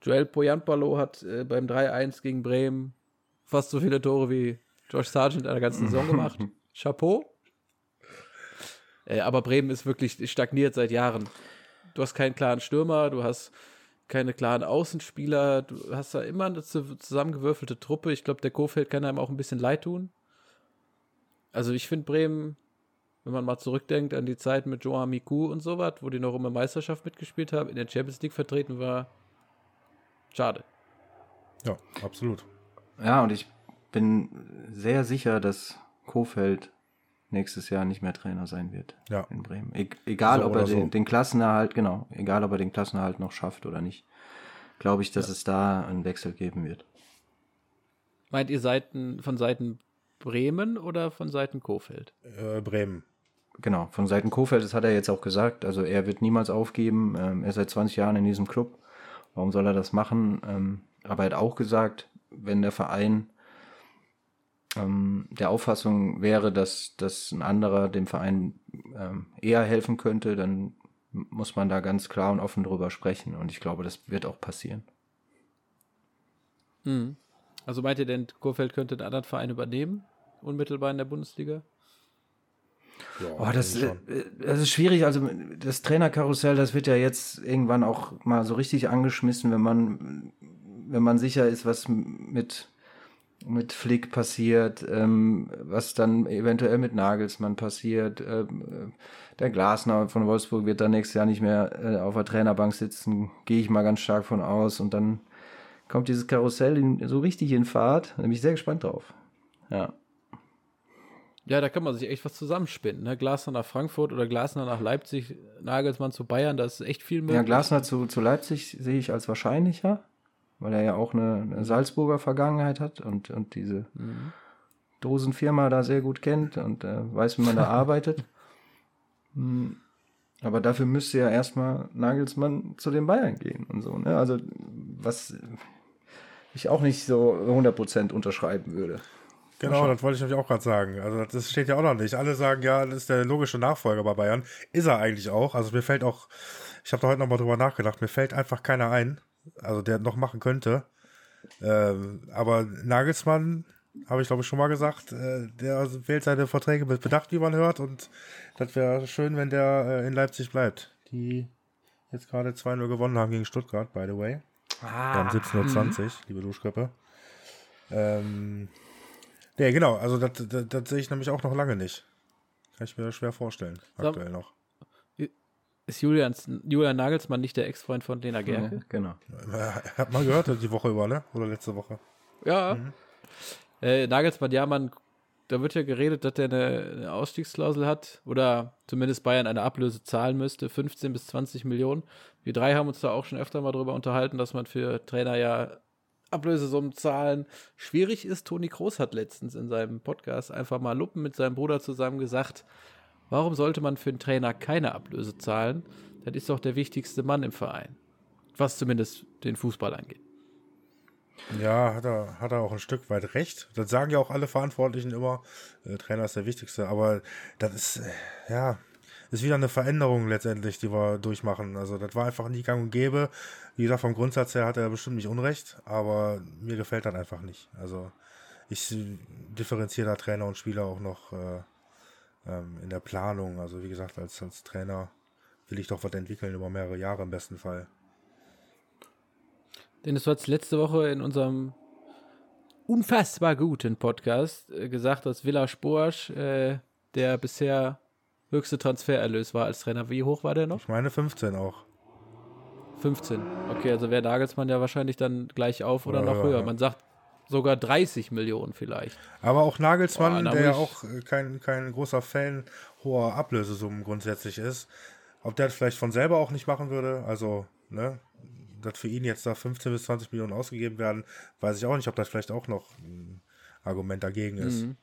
Joel Poyanpalo hat äh, beim 3-1 gegen Bremen fast so viele Tore wie Josh Sargent in der ganzen Saison gemacht. (laughs) Chapeau. Äh, aber Bremen ist wirklich stagniert seit Jahren. Du hast keinen klaren Stürmer, du hast keine klaren Außenspieler, du hast da immer eine zusammengewürfelte Truppe. Ich glaube, der Kofeld kann einem auch ein bisschen leid tun. Also ich finde Bremen, wenn man mal zurückdenkt an die Zeit mit Joao Miku und so was, wo die noch um eine Meisterschaft mitgespielt haben, in der Champions League vertreten war, schade. Ja, absolut. Ja, und ich bin sehr sicher, dass Kofeld nächstes Jahr nicht mehr Trainer sein wird ja. in Bremen. E egal, so ob er den, so. den, Klassenerhalt, genau, egal, ob er den Klassenerhalt noch schafft oder nicht, glaube ich, dass ja. es da einen Wechsel geben wird. Meint ihr Seiten, von Seiten Bremen oder von Seiten Kofeld? Äh, Bremen. Genau, von Seiten Kofeld, das hat er jetzt auch gesagt. Also er wird niemals aufgeben. Ähm, er ist seit 20 Jahren in diesem Club. Warum soll er das machen? Ähm, aber er hat auch gesagt, wenn der Verein ähm, der Auffassung wäre, dass, dass ein anderer dem Verein ähm, eher helfen könnte, dann muss man da ganz klar und offen drüber sprechen. Und ich glaube, das wird auch passieren. Hm. Also meint ihr denn, Kurfeld könnte einen anderen Verein übernehmen, unmittelbar in der Bundesliga? Ja, Oh, das, äh, das ist schwierig. Also das Trainerkarussell, das wird ja jetzt irgendwann auch mal so richtig angeschmissen, wenn man, wenn man sicher ist, was mit, mit Flick passiert, ähm, was dann eventuell mit Nagelsmann passiert. Ähm, äh, der Glasner von Wolfsburg wird dann nächstes Jahr nicht mehr äh, auf der Trainerbank sitzen, gehe ich mal ganz stark von aus. Und dann kommt dieses Karussell in, so richtig in Fahrt. Da bin ich sehr gespannt drauf. Ja. Ja, da kann man sich echt was zusammenspinnen. Ne? Glasner nach Frankfurt oder Glasner nach Leipzig, Nagelsmann zu Bayern, da ist echt viel möglich. Ja, Glasner zu, zu Leipzig sehe ich als wahrscheinlicher, weil er ja auch eine, eine Salzburger Vergangenheit hat und, und diese Dosenfirma da sehr gut kennt und äh, weiß, wie man da (laughs) arbeitet. Hm, Aber dafür müsste ja erstmal Nagelsmann zu den Bayern gehen und so. Ne? Also, was ich auch nicht so 100% unterschreiben würde. Genau, das wollte ich nämlich auch gerade sagen. Also das steht ja auch noch nicht. Alle sagen, ja, das ist der logische Nachfolger bei Bayern. Ist er eigentlich auch. Also mir fällt auch, ich habe da heute nochmal drüber nachgedacht, mir fällt einfach keiner ein, also der noch machen könnte. Ähm, aber Nagelsmann, habe ich glaube ich schon mal gesagt, äh, der wählt seine Verträge mit Bedacht, wie man hört. Und das wäre schön, wenn der äh, in Leipzig bleibt. Die jetzt gerade 2-0 gewonnen haben gegen Stuttgart, by the way. Ah, Wir haben 17.20 Uhr, liebe Duschköppe. Ähm, nee, genau, also das, das, das sehe ich nämlich auch noch lange nicht. Kann ich mir schwer vorstellen, So. aktuell noch. Ist Julians, Julian Nagelsmann nicht der Ex-Freund von Lena Gerke? Ja, genau. Hat man gehört, die Woche über, ne? Oder letzte Woche. Ja. Mhm. Äh, Nagelsmann, ja, man, da wird ja geredet, dass er eine, eine Ausstiegsklausel hat oder zumindest Bayern eine Ablöse zahlen müsste, 15 bis 20 Millionen. Wir drei haben uns da auch schon öfter mal drüber unterhalten, dass man für Trainer ja Ablösesummen zahlen schwierig ist. Toni Kroos hat letztens in seinem Podcast einfach mal Luppen mit seinem Bruder zusammen gesagt, warum sollte man für einen Trainer keine Ablöse zahlen? Das ist doch der wichtigste Mann im Verein. Was zumindest den Fußball angeht. Ja, hat er, hat er auch ein Stück weit recht. Das sagen ja auch alle Verantwortlichen immer. Äh, Trainer ist der Wichtigste, aber das ist, äh, ja, ist wieder eine Veränderung letztendlich, die wir durchmachen. Also das war einfach nie gang und gäbe. Wie gesagt, vom Grundsatz her hat er bestimmt nicht Unrecht, aber mir gefällt das einfach nicht. Also ich differenziere da Trainer und Spieler auch noch äh, ähm, in der Planung. Also wie gesagt, als, als Trainer will ich doch was entwickeln über mehrere Jahre im besten Fall. Dennis, du hast letzte Woche in unserem unfassbar guten Podcast äh, gesagt, dass Villa Sporsch äh, der bisher höchste Transfererlös war als Trainer. Wie hoch war der noch? Ich meine 15 auch. 15. Okay, also wäre Nagelsmann ja wahrscheinlich dann gleich auf oder Ja, noch höher. ja. Man sagt sogar 30 Millionen vielleicht. Aber auch Nagelsmann, Boah, der ja auch äh, kein, kein großer Fan hoher Ablösesummen grundsätzlich ist, ob der das vielleicht von selber auch nicht machen würde, also, ne, dass für ihn jetzt da 15 bis 20 Millionen ausgegeben werden, weiß ich auch nicht, ob das vielleicht auch noch ein Argument dagegen ist. Mhm.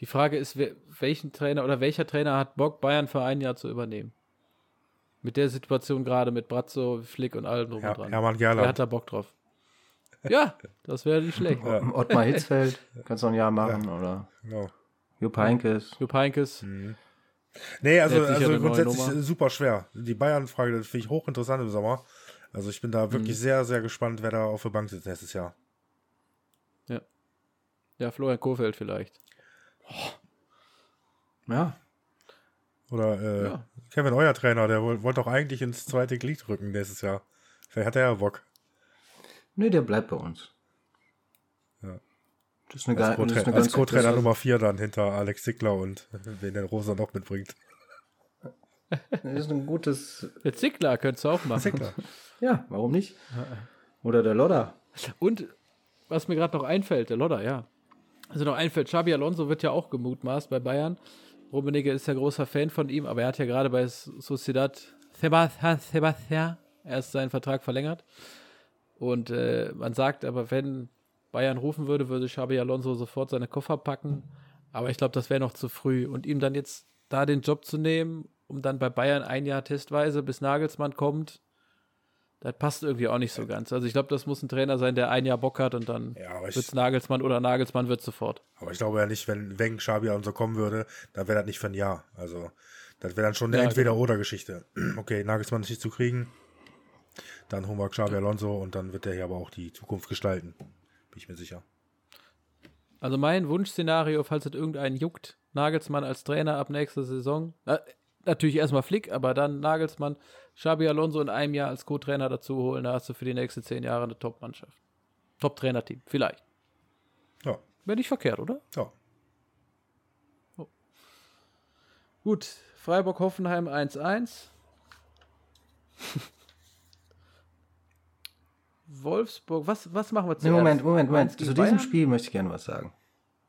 Die Frage ist, wer, welchen Trainer oder welcher Trainer hat Bock, Bayern für ein Jahr zu übernehmen? Mit der Situation gerade mit Brazzo, Flick und allem drum Her und dran. Hermann Wer Gerland. hat da Bock drauf? Ja, das wäre nicht schlecht. Ja. Ottmar Hitzfeld, kannst du ein Jahr machen, oder Genau. Jupp Heynckes. Jupp Heynckes. Nee, also, also grundsätzlich super schwer. Die Bayern-Frage, das finde ich hochinteressant im Sommer. Also ich bin da Mhm. wirklich sehr, sehr gespannt, wer da auf der Bank sitzt nächstes Jahr. Ja, Florian Kohfeldt vielleicht. Ja, Oder äh, Ja. Kevin, euer Trainer, der woll- wollte doch eigentlich ins zweite Glied rücken nächstes Jahr. Vielleicht hat er ja Bock. Nee, der bleibt bei uns. Ja. Das ist eine, Als geil, das ist Co-Trainer eine als ganz Co-Trainer Nummer 4 dann hinter Alex Zickler und wen der Rosa noch mitbringt. Das ist ein gutes. Der Zickler könntest du auch machen. Zickler. Ja, warum nicht? Oder der Lodder. Und was mir gerade noch einfällt, der Lodder, ja. Also noch einfällt, Xabi Alonso wird ja auch gemutmaßt bei Bayern. Rummenigge ist ja großer Fan von ihm, aber er hat ja gerade bei Sociedad Sebastian, Sebastian erst seinen Vertrag verlängert. Und äh, man sagt aber, wenn Bayern rufen würde, würde Xabi Alonso sofort seine Koffer packen. Aber ich glaube, das wäre noch zu früh. Und ihm dann jetzt da den Job zu nehmen, um dann bei Bayern ein Jahr testweise, bis Nagelsmann kommt, das passt irgendwie auch nicht so ganz. Also ich glaube, das muss ein Trainer sein, der ein Jahr Bock hat und dann Ja, wird's Nagelsmann oder Nagelsmann wird sofort. Aber ich glaube ja nicht, wenn Weng, Xabi und so kommen würde, dann wäre das nicht für ein Jahr. Also, das wäre dann schon eine Ja, genau. Entweder-Oder-Geschichte. (clears throat) Okay, Nagelsmann ist nicht zu kriegen. Dann holen wir Xabi Alonso und dann wird der hier aber auch die Zukunft gestalten. bin ich mir sicher. Also mein Wunschszenario, falls es irgendeinen juckt, Nagelsmann als Trainer ab nächster Saison. Na, natürlich erstmal Flick, aber dann Nagelsmann, Xabi Alonso in einem Jahr als Co-Trainer dazu holen, da hast du für die nächsten zehn Jahre eine Top-Mannschaft. Top-Trainer-Team, vielleicht. Ja. Wäre nicht verkehrt, oder? Ja. Gut, Freiburg-Hoffenheim 1-1. (laughs) Wolfsburg, was, was machen wir Nee, zuerst? Moment, Moment, Moment. Mainz Zu diesem Bayern? Spiel möchte ich gerne was sagen.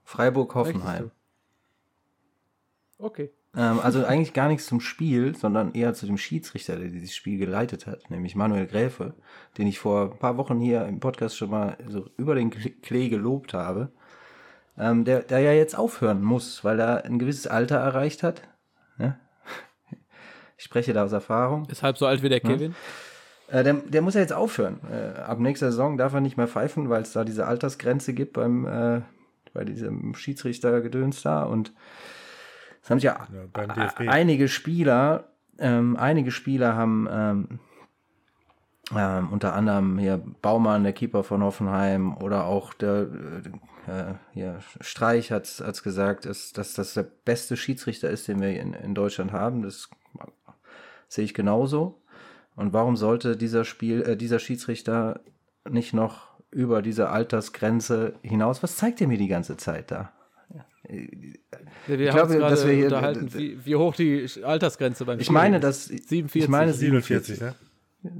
Freiburg-Hoffenheim. Okay. Ähm, also eigentlich gar nichts zum Spiel, sondern eher zu dem Schiedsrichter, der dieses Spiel geleitet hat, nämlich Manuel Gräfe, den ich vor ein paar Wochen hier im Podcast schon mal so über den Klee gelobt habe. Ähm, der, der ja jetzt aufhören muss, weil er ein gewisses Alter erreicht hat. Ne? (laughs) Ich spreche da aus Erfahrung. Ist halb so alt wie der Kevin. Äh, der, der muss ja jetzt aufhören. Äh, ab nächster Saison darf er nicht mehr pfeifen, weil es da diese Altersgrenze gibt beim äh, bei diesem Schiedsrichtergedöns da. Und es haben sich ja, Ja, einige Spieler, ähm, einige Spieler haben ähm, ähm, unter anderem hier Baumann, der Keeper von Hoffenheim, oder auch der äh, hier Streich hat es gesagt, dass, dass das der beste Schiedsrichter ist, den wir in, in Deutschland haben. Das sehe ich genauso. Und warum sollte dieser Spiel, äh, dieser Schiedsrichter nicht noch über diese Altersgrenze hinaus? Was zeigt er mir die ganze Zeit da? Wir Ich haben glaube, dass wir hier- unterhalten, wie, wie hoch die Altersgrenze beim Ich Spiel meine, ist. dass 47. Ich meine 47, ne?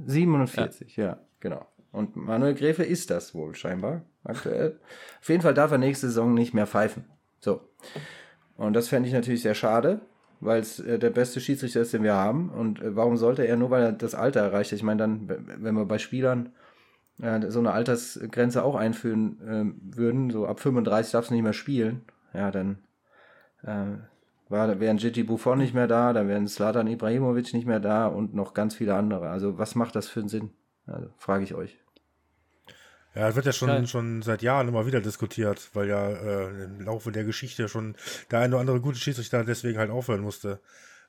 47, ja. genau. Und Manuel Gräfe ist das wohl scheinbar aktuell. Auf jeden Fall darf er nächste Saison nicht mehr pfeifen. So. Und das fände ich natürlich sehr schade, weil es äh, der beste Schiedsrichter ist, den wir haben. Und äh, warum sollte er nur, weil er das Alter erreicht? Ich meine, dann, wenn wir bei Spielern äh, so eine Altersgrenze auch einführen ähm, würden, so ab 35 darfst du nicht mehr spielen, ja, dann äh, war, wären Gigi Buffon nicht mehr da, dann wären Slatan Ibrahimovic nicht mehr da und noch ganz viele andere. Also was macht das für einen Sinn? Also, frage ich euch. Ja, es wird ja schon, Geil. schon seit Jahren immer wieder diskutiert, weil ja äh, im Laufe der Geschichte schon der eine oder andere gute Schiedsrichter deswegen halt aufhören musste.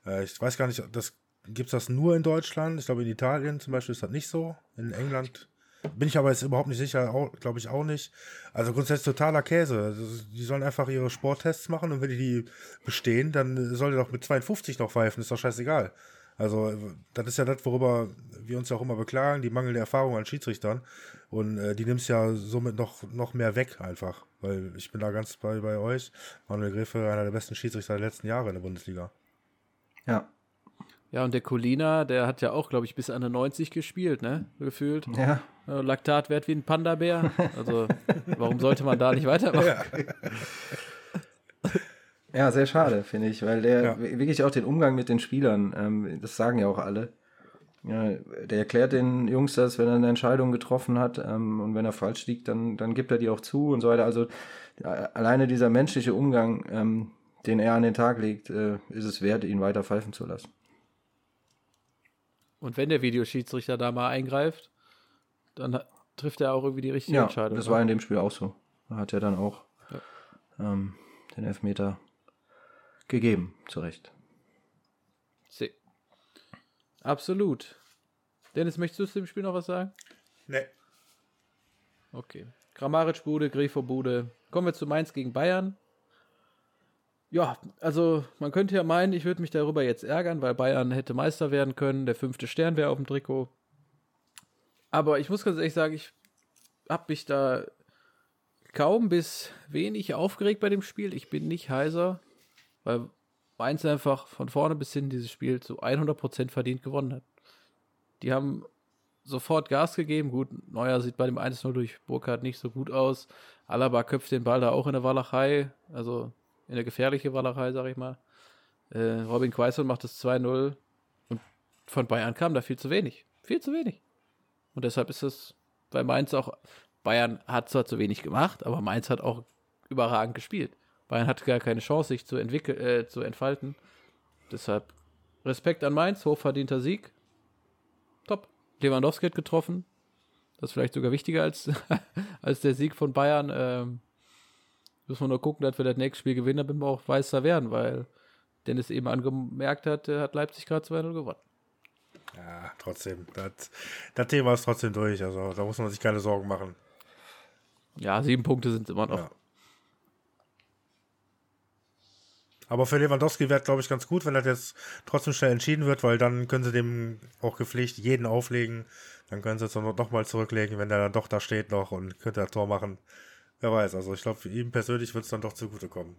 Äh, ich weiß gar nicht, das gibt's das nur in Deutschland? Ich glaube, in Italien zum Beispiel ist das nicht so. In England bin ich aber jetzt überhaupt nicht sicher, glaube ich auch nicht. Also grundsätzlich totaler Käse. Also, Die sollen einfach ihre Sporttests machen und wenn die die bestehen, dann soll der doch mit 52 noch pfeifen, ist doch scheißegal. Also, das ist ja das, worüber wir uns ja auch immer beklagen, die mangelnde Erfahrung an Schiedsrichtern. Und äh, die nimmst ja somit noch, noch mehr weg einfach. Weil ich bin da ganz bei, bei euch. Manuel Gräfe, einer der besten Schiedsrichter der letzten Jahre in der Bundesliga. Ja. Ja, und der Colina, der hat ja auch, glaube ich, bis an der 90 gespielt, ne? Gefühlt. Ja. Äh, Laktatwert wie ein Panda-Bär. Also, warum sollte man da nicht weitermachen? Ja, (laughs) sehr schade, finde ich, weil der Ja. wirklich auch den Umgang mit den Spielern, ähm, das sagen ja auch alle. Ja, der erklärt den Jungs das, wenn er eine Entscheidung getroffen hat ähm, und wenn er falsch liegt, dann, dann gibt er die auch zu und so weiter. Also alleine dieser menschliche Umgang, ähm, den er an den Tag legt, äh, ist es wert, ihn weiter pfeifen zu lassen. Und wenn der Videoschiedsrichter da mal eingreift, dann trifft er auch irgendwie die richtige Ja, Entscheidung. das ne? war in dem Spiel auch so. Da hat er dann auch ähm, den Elfmeter gegeben, zu Recht. See. Absolut. Dennis, möchtest du zu dem Spiel noch was sagen? Nee. Okay. Grammaric-Bude, Grifo-Bude. Kommen wir zu Mainz gegen Bayern. Ja, also man könnte ja meinen, ich würde mich darüber jetzt ärgern, weil Bayern hätte Meister werden können. Der fünfte Stern wäre auf dem Trikot. Aber ich muss ganz ehrlich sagen, ich habe mich da kaum bis wenig aufgeregt bei dem Spiel. Ich bin nicht heiser, weil Mainz einfach von vorne bis hin dieses Spiel zu 100% verdient gewonnen hat. Die haben sofort Gas gegeben. Gut, Neuer sieht bei dem 1-0 durch Burkhardt nicht so gut aus. Alaba köpft den Ball da auch in der Walachei, also in der gefährliche Walachei, sag ich mal. Äh, Robin Quaison macht das 2-0 und von Bayern kam da viel zu wenig. Viel zu wenig. Und deshalb ist es bei Mainz auch, Bayern hat zwar zu wenig gemacht, aber Mainz hat auch überragend gespielt. Bayern hatte gar keine Chance, sich zu, entwickeln, äh, zu entfalten. Deshalb Respekt an Mainz, hochverdienter Sieg. Top. Lewandowski hat getroffen. Das ist vielleicht sogar wichtiger als, (laughs) als der Sieg von Bayern. Ähm, müssen wir nur gucken, dass wir das nächste Spiel gewinnen, damit wir auch Meister werden, weil Dennis eben angemerkt hat, hat Leipzig gerade 2-0 gewonnen. Ja, trotzdem. Das, das Thema ist trotzdem durch. Also da muss man sich keine Sorgen machen. Ja, sieben Punkte sind immer noch. Ja. Aber für Lewandowski wäre, glaube ich, ganz gut, wenn das jetzt trotzdem schnell entschieden wird, weil dann können sie dem auch gepflegt jeden auflegen. Dann können sie es nochmal zurücklegen, wenn der dann doch da steht noch und könnte das Tor machen. Wer weiß, also ich glaube, für ihn persönlich wird es dann doch zugutekommen.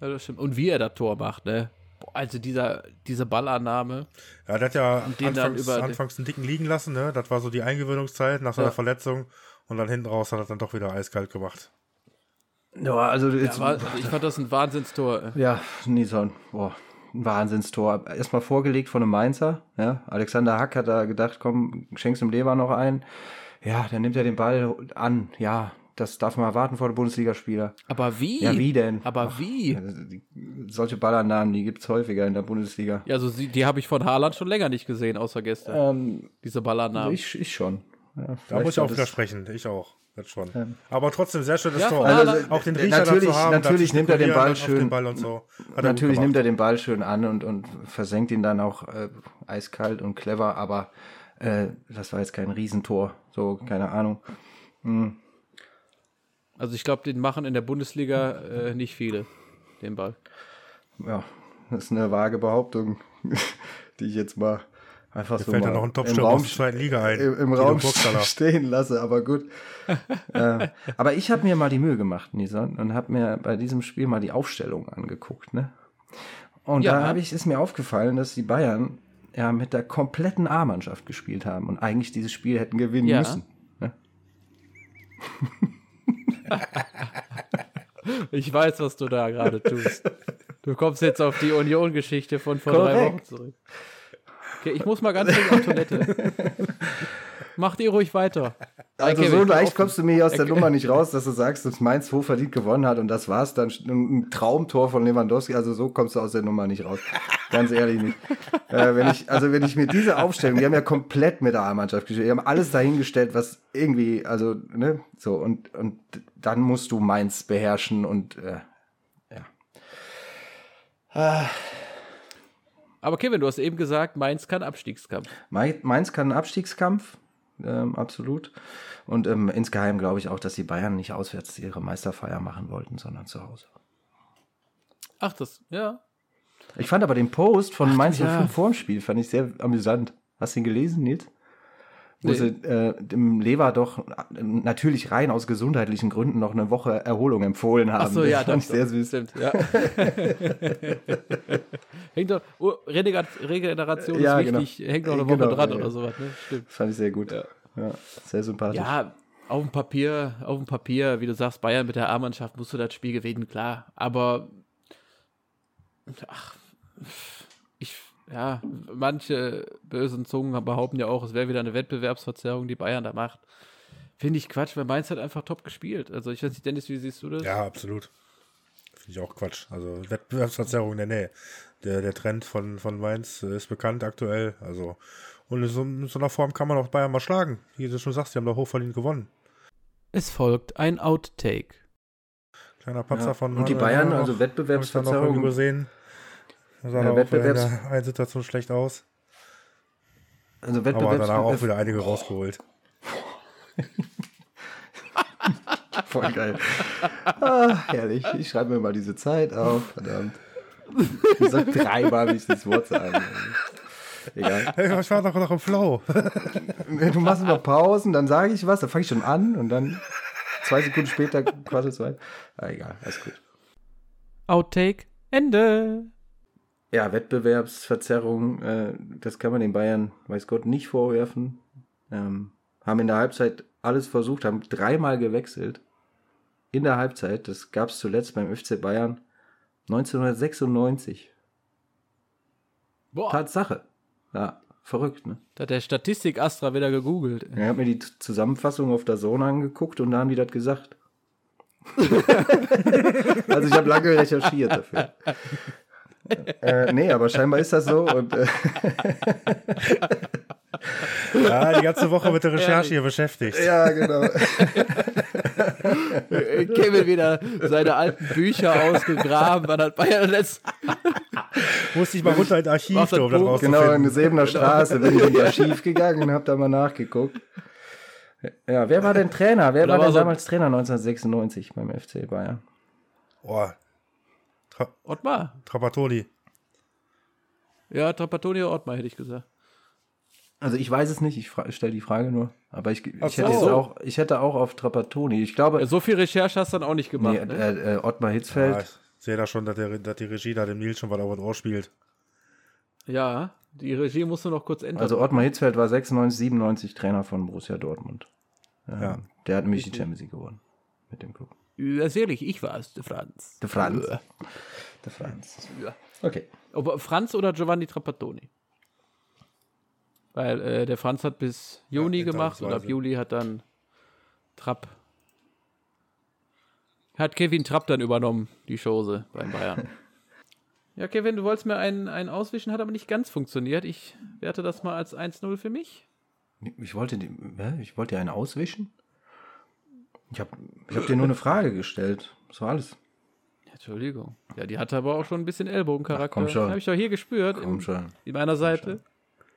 Ja, das stimmt. Und wie er das Tor macht, ne? Also dieser, diese Ballannahme. Ja, der hat ja den anfangs, anfangs einen dicken liegen lassen, ne? Das war so die Eingewöhnungszeit nach seiner Ja. Verletzung. Und dann hinten raus hat er dann doch wieder eiskalt gemacht. Ja, also jetzt, Ja, war, ich fand das ein Wahnsinnstor. Ja, Nison, boah, ein Wahnsinnstor. Erstmal vorgelegt von einem Mainzer. Ja. Alexander Hack hat da gedacht, komm, schenkst dem Leber noch ein. Ja, dann nimmt er den Ball an. Ja, das darf man erwarten vor dem Bundesligaspieler. Aber wie? Ja, wie denn? Aber wie? Also, die, solche Ballannahmen, die gibt's häufiger in der Bundesliga. Ja, also sie, die habe ich von Haaland schon länger nicht gesehen, außer gestern. Ähm, Diese Ballannahmen. ich, ich schon. Ja, Da muss ich auch widersprechen. Ich auch. Das schon. Aber trotzdem, sehr schönes Ja, Tor. Also, Haaland- auch den Riecher natürlich- dazu haben, natürlich nimmt er den Ball schön- Den Ball und so. Natürlich nimmt er den Ball schön an und, und versenkt ihn dann auch äh, eiskalt und clever, aber äh, das war jetzt kein Riesentor. So, keine Ahnung. Also ich glaube, den machen in der Bundesliga äh, nicht viele, den Ball. Ja, das ist eine vage Behauptung, (laughs) die ich jetzt mal einfach so Fällt mal noch ein im Topstürmer Raum, aus der zweiten Liga ein. im, im Raum (laughs) stehen lasse, aber gut. (laughs) äh, aber ich habe mir mal die Mühe gemacht, Nison, und habe mir bei diesem Spiel mal die Aufstellung angeguckt, ne? Und Ja. da habe ich, ist mir aufgefallen, dass die Bayern ja mit der kompletten A-Mannschaft gespielt haben und eigentlich dieses Spiel hätten gewinnen Ja. müssen. Ne? (laughs) Ich weiß, was du da gerade tust. Du kommst jetzt auf die Union-Geschichte von vor drei Korrekt. Wochen zurück. Okay, ich muss mal ganz dringend auf Toilette. Macht ihr ruhig weiter. Also Okay, so leicht kommst du mir hier aus der Okay. Nummer nicht raus, dass du sagst, dass Mainz hochverdient gewonnen hat und das war's dann. Ein Traumtor von Lewandowski, also so kommst du aus der Nummer nicht raus. Ganz ehrlich nicht. Äh, wenn ich, also wenn ich mir diese Aufstellung, die haben ja komplett mit der A-Mannschaft gespielt, die haben alles dahingestellt, was irgendwie, also, ne, so, und, und dann musst du Mainz beherrschen und, äh, Aber Kevin, du hast eben gesagt, Mainz kann Abstiegskampf. Mai- Mainz kann Abstiegskampf, ähm, absolut. Und ähm, insgeheim glaube ich auch, dass die Bayern nicht auswärts ihre Meisterfeier machen wollten, sondern zu Hause. Ach, das, ja. Ich fand aber den Post von Mainz ja. 05 vorm Spiel, fand ich sehr amüsant. Hast du ihn gelesen, Nils? Wo Nee. sie äh, dem Lever doch äh, natürlich rein aus gesundheitlichen Gründen noch eine Woche Erholung empfohlen haben. Ach so, Das ja, fand doch, ich sehr süß. Stimmt, ja. (laughs) hängt doch, oh, Regeneration Ja, ist genau. wichtig, hängt noch eine Woche Genau, dran ja, oder sowas, ne? Stimmt. Fand ich sehr gut. Ja. Ja, sehr sympathisch. Ja, auf dem Papier, auf dem Papier, wie du sagst, Bayern mit der A-Mannschaft musst du das Spiel gewinnen, klar. Aber ach, ja, manche bösen Zungen behaupten ja auch, es wäre wieder eine Wettbewerbsverzerrung, die Bayern da macht. Finde ich Quatsch, weil Mainz hat einfach top gespielt. Also ich weiß nicht, Dennis, wie siehst du das? Ja, absolut. Finde ich auch Quatsch. Also Wettbewerbsverzerrung in der Nähe. Der, der Trend von, von Mainz ist bekannt aktuell. Also, und in so, in so einer Form kann man auch Bayern mal schlagen. Wie du schon sagst, die haben doch hochverdient gewonnen. Es folgt ein Outtake. Kleiner Patzer Ja. von Und die Bayern, also hab ich dann noch Wettbewerbsverzerrung. übersehen. Da sah Ja, er auch in Wettbewerbs- der einen Situation schlecht aus. Also Aber danach auch Wettbewerbs wieder einige rausgeholt. (laughs) Voll geil. ah, herrlich. Ich schreibe mir mal diese Zeit auf. Verdammt. Ich sag dreimal, wie ich das Wort sagen. Egal. Hey, ich war doch noch im Flow. Du machst immer Pausen, dann sage ich was, dann fange ich schon an und dann zwei Sekunden später quasselst du weiter. Ah, egal, alles gut. Outtake, Ende. Ja, Wettbewerbsverzerrung, äh, das kann man den Bayern, weiß Gott, nicht vorwerfen. Ähm, haben in der Halbzeit alles versucht, haben dreimal gewechselt. In der Halbzeit, das gab es zuletzt beim FC Bayern 1996. Boah, Tatsache. Ja, verrückt, ne? da hat der Statistik Astra wieder gegoogelt. Ich habe mir die Zusammenfassung auf der Zone angeguckt und da haben die das gesagt. (laughs) also ich habe lange recherchiert dafür. Äh, nee, aber scheinbar ist das so und äh, (laughs) Ja, die ganze Woche mit der Recherche hier beschäftigt. ja, genau. Kevin wieder seine alten Bücher ausgegraben. Wann hat Bayern letzt (laughs) Musste ich mal runter in das Mach Archiv, um das rauszufinden. Genau, in der Sebener Straße bin ich ins (laughs) Archiv gegangen und habe da mal nachgeguckt. Ja, wer war denn Trainer? Wer war war denn so- damals Trainer 1996 beim FC Bayern? Oh, Tra Ottmar. Trapattoni. Ja, Trapattoni oder Ottmar hätte ich gesagt. Also ich weiß es nicht, ich stelle die Frage nur. Aber ich, ich, hätte, so. jetzt auch, ich hätte auch auf Trapattoni. Ich glaube, Ja, so viel Recherche hast du dann auch nicht gemacht. nee, ne? äh, äh, Ottmar Hitzfeld. Ja, ich sehe da schon, dass, der, dass die Regie da dem Nils schon was auf das Ohr spielt. Ja, die Regie musst du noch kurz ändern. Also Ottmar Hitzfeld war 96, 97 Trainer von Borussia Dortmund. Ähm, Ja. Der hat nämlich die Champions League gewonnen. Mit dem Club. Ja, ehrlich, ich war es, der Franz. Der Franz. Ja. Der Franz. Ja. Okay. Aber Franz oder Giovanni Trapattoni? Weil äh, der Franz hat bis Juni Ja, gemacht und ab. Juli hat dann Trapp. Hat Kevin Trapp dann übernommen, die Chose beim Bayern. (laughs) ja, Kevin, du wolltest mir einen, einen auswischen, hat aber nicht ganz funktioniert. Ich werte das mal als 1-0 für mich. Ich wollte, ich wollte dir einen auswischen? Ich habe ich hab dir nur eine Frage gestellt. Das war alles. Entschuldigung. Ja, die hatte aber auch schon ein bisschen Ellbogencharakter. Ach, komm schon. Habe ich doch hier gespürt. Komm im, schon. In meiner Seite.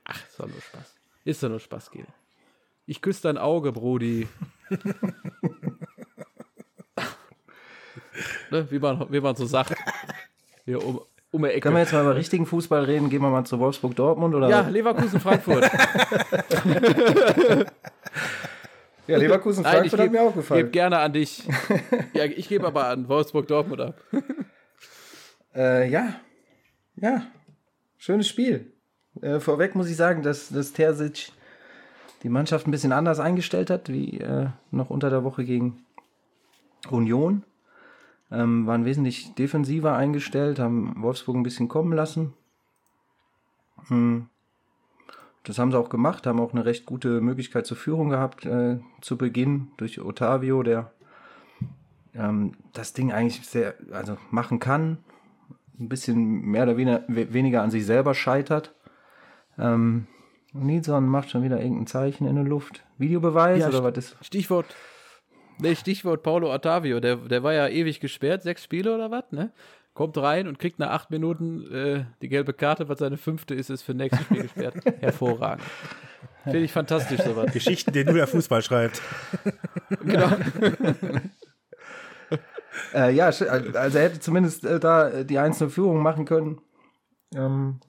Ach, ist doch nur Spaß. Ist doch nur Spaß, Gil. Ich küsse dein Auge, Brody. (laughs) ne, wie, man, wie man so sagt. Hier um, um die Ecke. Können wir jetzt mal über richtigen Fußball reden? Gehen wir mal zu Wolfsburg-Dortmund? oder? ja, Leverkusen, Frankfurt. (laughs) (laughs) ja Leverkusen, Nein, ich Frankfurt hat mir auch gebe gefallen. gerne an dich. ja, ich gebe aber an Wolfsburg Dortmund ab. (laughs) Äh, ja. Ja. Schönes Spiel. Äh, vorweg muss ich sagen, dass, dass Terzic die Mannschaft ein bisschen anders eingestellt hat, wie äh, noch unter der Woche gegen Union. Ähm, waren wesentlich defensiver eingestellt, haben Wolfsburg ein bisschen kommen lassen. Hm. Das haben sie auch gemacht, haben auch eine recht gute Möglichkeit zur Führung gehabt äh, zu Beginn durch Otavio, der ähm, das Ding eigentlich sehr, also machen kann, ein bisschen mehr oder weniger, we- weniger an sich selber scheitert. Ähm, Nilsson macht schon wieder irgendein Zeichen in der Luft. Videobeweis Ja, oder was ist? Stichwort. Nee, Stichwort Paulo Ottavio, der, der war ja ewig gesperrt, sechs Spiele oder was, ne? Kommt rein und kriegt nach acht Minuten äh, die gelbe Karte, was seine fünfte ist, ist für nächstes Spiel gesperrt. (laughs) Hervorragend. Finde ich fantastisch, sowas. Geschichten, die nur der Fußball schreibt. (laughs) genau. (laughs) Äh, ja, also er hätte zumindest äh, da äh, die einzelne Führung machen können. Ähm,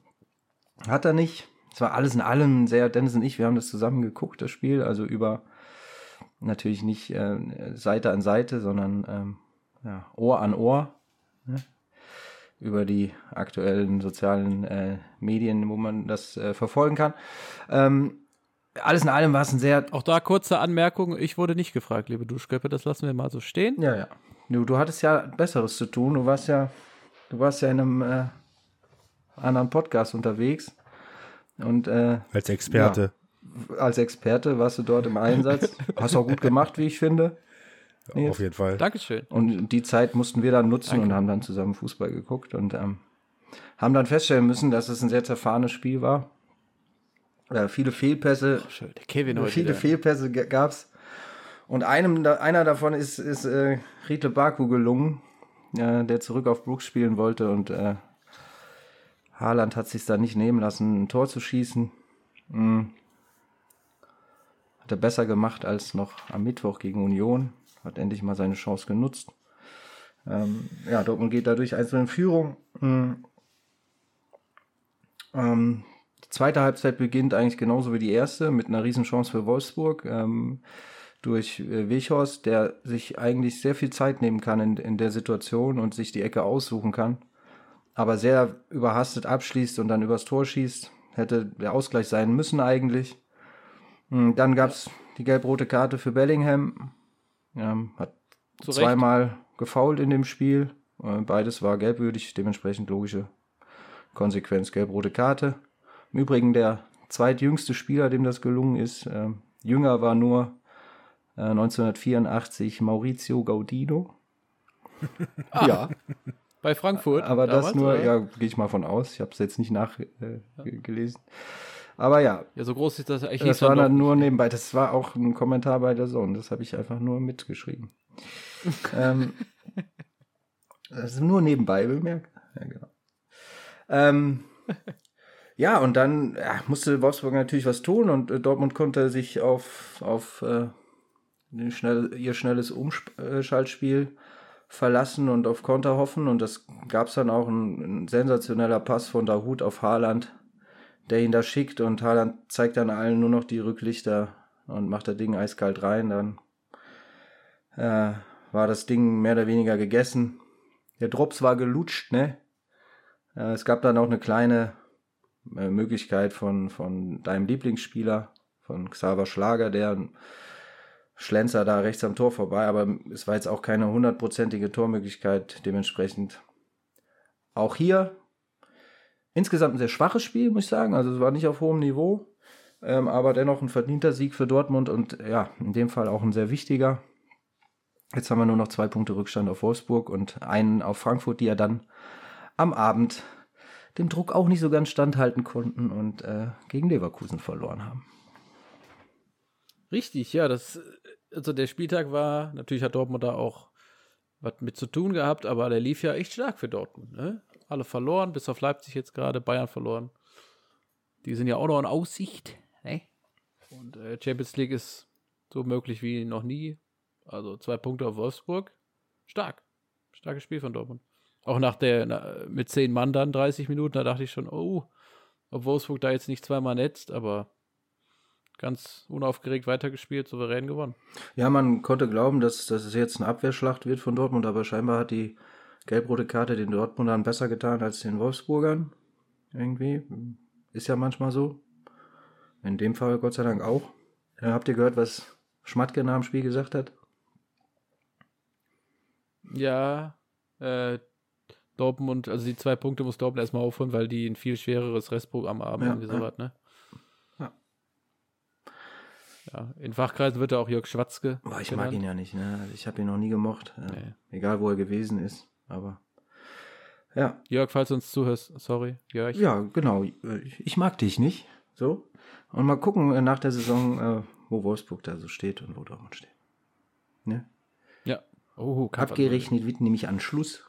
hat er nicht. Es war alles in allem sehr, Dennis und ich, wir haben das zusammen geguckt, das Spiel, also über natürlich nicht äh, Seite an Seite, sondern ähm, ja, Ohr an Ohr. Ne? Über die aktuellen sozialen äh, Medien, wo man das äh, verfolgen kann. Ähm, alles in allem war es ein sehr Auch da kurze Anmerkung, ich wurde nicht gefragt, liebe Duschköppe, das lassen wir mal so stehen. Ja, ja. Du, du hattest ja Besseres zu tun. Du warst ja, du warst ja in einem äh, anderen Podcast unterwegs. Und äh, Als Experte. als Experte warst du dort im Einsatz. (laughs) Hast auch gut gemacht, wie ich finde. Nils. Auf jeden Fall. Dankeschön. Und die Zeit mussten wir dann nutzen Danke. und haben dann zusammen Fußball geguckt und ähm, haben dann feststellen müssen, dass es ein sehr zerfahrenes Spiel war. Äh, viele Fehlpässe, Schön, der Kevin heute. viele wieder. Fehlpässe g- gab's. Und einem, einer davon ist, ist äh, Riedle Baku gelungen, äh, der zurück auf Brooks spielen wollte und äh, Haaland hat sich da nicht nehmen lassen, ein Tor zu schießen. Mm. Hat er besser gemacht als noch am Mittwoch gegen Union. Hat endlich mal seine Chance genutzt. Ähm, ja, Dortmund geht dadurch einzeln in Führung. Mm. Ähm, die zweite Halbzeit beginnt eigentlich genauso wie die erste mit einer Riesenchance für Wolfsburg ähm, durch äh, Weghorst, der sich eigentlich sehr viel Zeit nehmen kann in, in der Situation und sich die Ecke aussuchen kann, aber sehr überhastet abschließt und dann übers Tor schießt. Hätte der Ausgleich sein müssen eigentlich. Mm, Dann gab es die gelb-rote Karte für Bellingham. Ähm, hat Zu Recht. zweimal gefoult in dem Spiel. Äh, Beides war gelbwürdig, dementsprechend logische Konsequenz, gelb-rote Karte. Im Übrigen der zweitjüngste Spieler, dem das gelungen ist. ähm, jünger war nur äh, 1984 Maurizio Gaudino. ja, Bei Frankfurt. aber das damals, nur, oder? ja, gehe ich mal von aus. Ich habe es jetzt nicht nachgelesen. Äh, gelesen. Aber ja, Ja, so groß ist das eigentlich das war dann nur nebenbei. Das war auch ein Kommentar bei der Zone. Das habe ich einfach nur mitgeschrieben. (laughs) ähm, das ist nur nebenbei bemerkt. Ja, genau. Ähm, ja, und dann ja, musste Wolfsburg natürlich was tun und äh, Dortmund konnte sich auf, auf äh, schnell, ihr schnelles Umschaltspiel verlassen und auf Konter hoffen. Und das gab es dann auch ein, ein, sensationeller Pass von Dahut auf Haaland, der ihn da schickt und Haaland zeigt dann allen nur noch die Rücklichter und macht das Ding eiskalt rein. Dann äh, war das Ding mehr oder weniger gegessen. Der Drops war gelutscht, ne? Äh, es gab dann auch eine kleine äh, Möglichkeit von, von deinem Lieblingsspieler, von Xaver Schlager, der Schlenzer da rechts am Tor vorbei, aber es war jetzt auch keine hundertprozentige Tormöglichkeit, dementsprechend auch hier insgesamt ein sehr schwaches Spiel, muss ich sagen. Also es war nicht auf hohem Niveau, ähm, aber dennoch ein verdienter Sieg für Dortmund und ja, in dem Fall auch ein sehr wichtiger. Jetzt haben wir nur noch zwei Punkte Rückstand auf Wolfsburg und einen auf Frankfurt, die ja dann am Abend dem Druck auch nicht so ganz standhalten konnten und äh, gegen Leverkusen verloren haben. Richtig, ja, das, also der Spieltag war, natürlich hat Dortmund da auch was mit zu tun gehabt, aber der lief ja echt stark für Dortmund, ne? Alle verloren, bis auf Leipzig jetzt gerade, Bayern verloren. Die sind ja auch noch in Aussicht, ne? Und äh, Champions League ist so möglich wie noch nie. Also zwei Punkte auf Wolfsburg. Stark. Starkes Spiel von Dortmund. Auch nach der, na, mit zehn Mann dann 30 Minuten, da dachte ich schon, oh, ob Wolfsburg da jetzt nicht zweimal netzt, aber ganz unaufgeregt weitergespielt, souverän gewonnen. Ja, man konnte glauben, dass, dass es jetzt eine Abwehrschlacht wird von Dortmund, aber scheinbar hat die gelb-rote Karte den Dortmundern besser getan als den Wolfsburgern. Irgendwie. Ist ja manchmal so. In dem Fall Gott sei Dank auch. Ja, habt ihr gehört, was Schmatke nach dem Spiel gesagt hat? Ja, äh, Dortmund, also die zwei Punkte muss Dortmund erstmal aufholen, weil die ein viel schwereres Restprogramm haben, ja, irgendwie ja. sowas, ne? Ja. Ja, in Fachkreisen wird er auch Jörg Schwatzke. Boah, ich genannt. mag ihn ja nicht, ne? Also ich habe ihn noch nie gemocht. Äh, nee. Egal, wo er gewesen ist, aber ja. Jörg, falls du uns zuhörst, sorry, Jörg. Ja, genau. Ich mag dich nicht. So. Und mal gucken äh, nach der Saison, äh, wo Wolfsburg da so steht und wo Dortmund steht. Ne? Ja. Oh, Abgerechnet wird nämlich an Schluss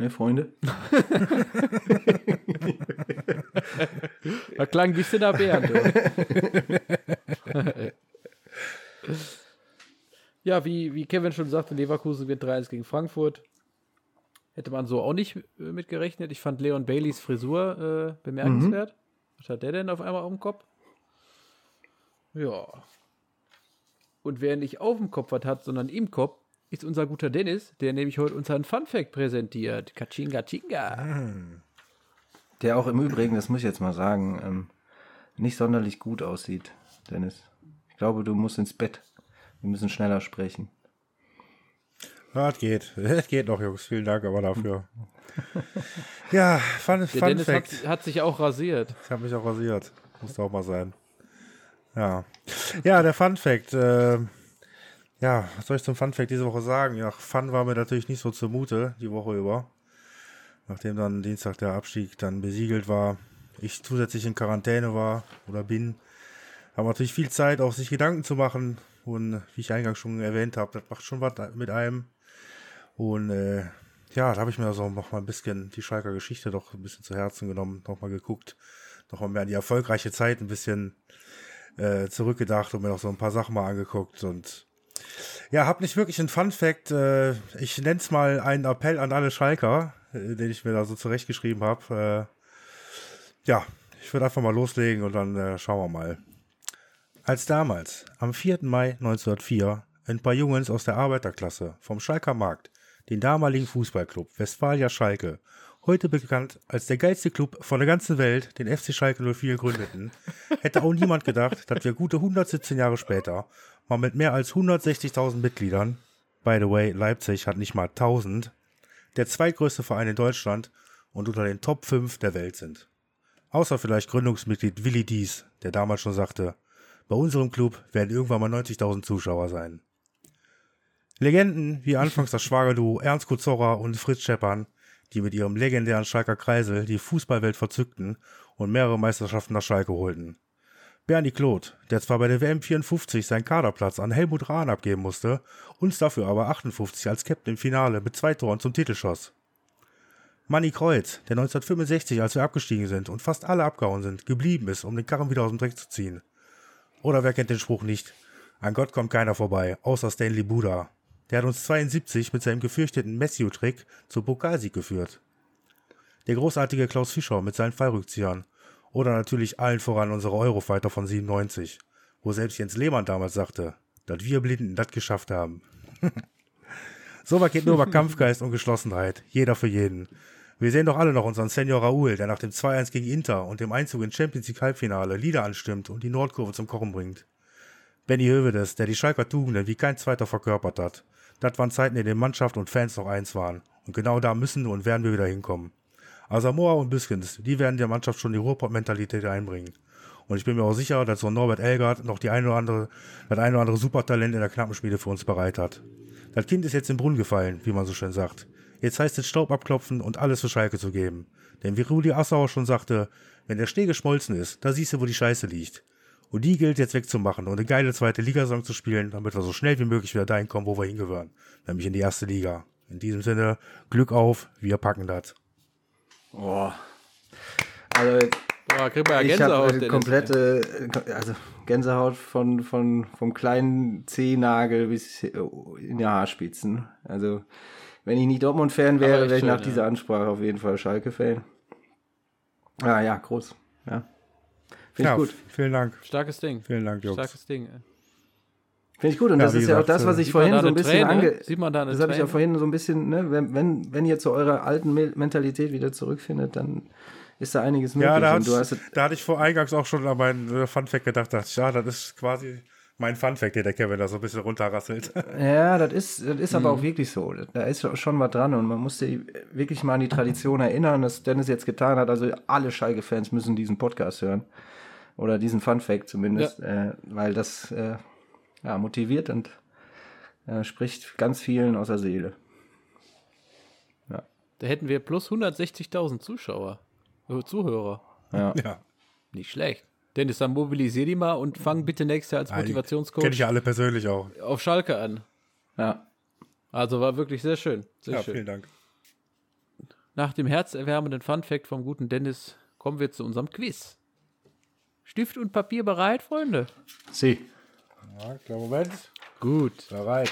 Ne, Freunde? (laughs) da klang ein bisschen nach Bernd. (laughs) ja, wie, wie Kevin schon sagte, Leverkusen wird 3-1 gegen Frankfurt. Hätte man so auch nicht äh, mitgerechnet. Ich fand Leon Baileys Frisur äh, bemerkenswert. Mhm. Was hat der denn auf einmal auf dem Kopf? Ja. Und wer nicht auf dem Kopf was hat, sondern im Kopf, ist unser guter Dennis, der nämlich heute unseren Fun Fact präsentiert. Kachinga Chinga. Der auch im Übrigen, das muss ich jetzt mal sagen, ähm, nicht sonderlich gut aussieht, Dennis. Ich glaube, du musst ins Bett. Wir müssen schneller sprechen. Ja, es geht. (laughs) Es geht noch, Jungs. Vielen Dank aber dafür. (laughs) ja, Fun, Fun Dennis Fact. Hat, hat, sich auch rasiert. Ich habe mich auch rasiert. Muss auch mal sein. Ja. Ja, der Fun Fact. Äh, ja, was soll ich zum Funfact diese Woche sagen? Ja, Fun war mir natürlich nicht so zumute die Woche über. Nachdem dann Dienstag der Abstieg dann besiegelt war, ich zusätzlich in Quarantäne war oder bin, haben natürlich viel Zeit, auch sich Gedanken zu machen. Und wie ich eingangs schon erwähnt habe, das macht schon was mit einem. Und äh, ja, da habe ich mir so noch mal ein bisschen die Schalker Geschichte doch ein bisschen zu Herzen genommen, noch mal geguckt, noch mal mehr an die erfolgreiche Zeit ein bisschen äh, zurückgedacht und mir noch so ein paar Sachen mal angeguckt und ja, hab nicht wirklich einen Fun Fact. Äh, ich nenne es mal einen Appell an alle Schalker, äh, den ich mir da so zurechtgeschrieben habe. Äh, ja, ich würde einfach mal loslegen und dann schauen wir mal. Als damals, am 4. Mai 1904, ein paar Jungens aus der Arbeiterklasse vom Schalker Markt den damaligen Fußballclub Westfalia Schalke, heute bekannt als der geilste Club von der ganzen Welt, den FC Schalke 04 gründeten, hätte auch niemand gedacht, dass wir gute 117 Jahre später mal mit mehr als 160.000 Mitgliedern, by the way, Leipzig hat nicht mal 1000, der zweitgrößte Verein in Deutschland und unter den Top 5 der Welt sind. Außer vielleicht Gründungsmitglied Willi Dies, der damals schon sagte, bei unserem Club werden irgendwann mal 90.000 Zuschauer sein. Legenden wie anfangs das Schwagerduo Ernst Kuzorra und Fritz Scheppern, die mit ihrem legendären Schalker Kreisel die Fußballwelt verzückten und mehrere Meisterschaften nach Schalke holten. Bernie Kloth, der zwar bei der WM 54 seinen Kaderplatz an Helmut Rahn abgeben musste, uns dafür aber 58 als Captain im Finale mit zwei Toren zum Titel schoss. Manny Kreuz, der 1965, als wir abgestiegen sind und fast alle abgehauen sind, geblieben ist, um den Karren wieder aus dem Dreck zu ziehen. Oder wer kennt den Spruch nicht? An Gott kommt keiner vorbei, außer Stanley Buda. Der hat uns 72 mit seinem gefürchteten Matthew-Trick zum Pokalsieg geführt. Der großartige Klaus Fischer mit seinen Fallrückziehern. Oder natürlich allen voran unsere Eurofighter von 97, wo selbst Jens Lehmann damals sagte, dass wir Blinden das geschafft haben. (laughs) so was geht nur über (laughs) Kampfgeist und Geschlossenheit, jeder für jeden. Wir sehen doch alle noch unseren Senior Raoul, der nach dem 2-1 gegen Inter und dem Einzug ins Champions League Halbfinale Lieder anstimmt und die Nordkurve zum Kochen bringt. Benny Hövedes, der die Schalker Tugenden wie kein zweiter verkörpert hat. Das waren Zeiten, in denen Mannschaft und Fans noch eins waren. Und genau da müssen und werden wir wieder hinkommen. Asamoah und Biskins, die werden der Mannschaft schon die Ruhrpott-Mentalität einbringen. Und ich bin mir auch sicher, dass so Norbert Elgard noch die ein oder andere, das ein oder andere Supertalent in der Knappenschmiede für uns bereit hat. Das Kind ist jetzt im Brunnen gefallen, wie man so schön sagt. Jetzt heißt es Staub abklopfen und alles für Schalke zu geben. Denn wie Rudi Assauer schon sagte, wenn der Schnee geschmolzen ist, da siehst du, wo die Scheiße liegt. Und die gilt jetzt wegzumachen und eine geile zweite Ligasaison zu spielen, damit wir so schnell wie möglich wieder dahin kommen, wo wir hingehören. Nämlich in die erste Liga. In diesem Sinne, Glück auf, wir packen das. Boah. Also, Boah, krieg mal ich Gänsehaut. habe Dennis. komplette, also Gänsehaut von, von, vom kleinen Zehennagel bis in die Haarspitzen. Also, wenn ich nicht Dortmund-Fan wäre, wäre ich schön, nach ja. dieser Ansprache auf jeden Fall Schalke-Fan. Ah ja, groß. Ja. Finde ich Ja, gut. vielen Dank. Starkes Ding. Vielen Dank, Jungs. Starkes Ding. ey. Finde ich gut. Und Ja, das ist ja auch gesagt, das, was äh, ich vorhin so ein bisschen ange... Sieht man da eine Das habe ich ja vorhin so ein bisschen, ne, wenn, wenn, wenn ihr zu eurer alten Me- Mentalität wieder zurückfindet, dann ist da einiges möglich. Ja, da, Und du hat's- hast, da hatte ich vor eingangs auch schon an meinen äh, Funfact gedacht, dachte ich, ja, das ist quasi mein Funfact, den der Kevin da so ein bisschen runterrasselt. (laughs) Ja, das ist, das ist Mhm. aber auch wirklich so. Da ist schon was dran und man muss sich wirklich mal an die Tradition erinnern, dass Dennis jetzt getan hat. Also alle Schalke-Fans müssen diesen Podcast hören. Oder diesen Fun-Fact zumindest, äh, weil das äh, ja, motiviert und äh, spricht ganz vielen aus der Seele. Da hätten wir plus 160.000 Zuschauer, äh, Zuhörer. Ja. (laughs) ja. Nicht schlecht. Dennis, dann mobilisier die mal und fang bitte nächstes Jahr als Kenne ich Motivationscoach ja alle persönlich auch. auf Schalke an. ja. Also war wirklich sehr schön. Sehr Ja, schön. vielen Dank. Nach dem herzerwärmenden Funfact vom guten Dennis kommen wir zu unserem Quiz. Stift und Papier bereit, Freunde? Sie. Ja, klar, Moment. Gut. Bereit.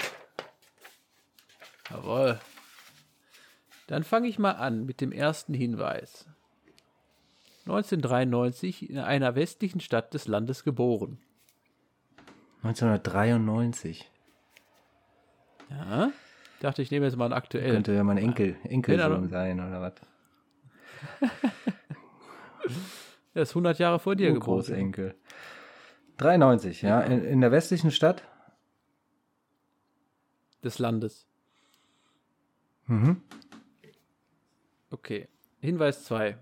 Jawohl. Dann fange ich mal an mit dem ersten Hinweis. 1993 in einer westlichen Stadt des Landes geboren. 1993. Ja. Ich dachte, ich nehme jetzt mal einen aktuellen. Könnte ja mein Enkel, Enkelsohn sein oder was? (laughs) Der ist 100 Jahre vor dir geboren. Großenkel. 93, ja. In, in der westlichen Stadt. Des Landes. Mhm. Okay. Hinweis 2.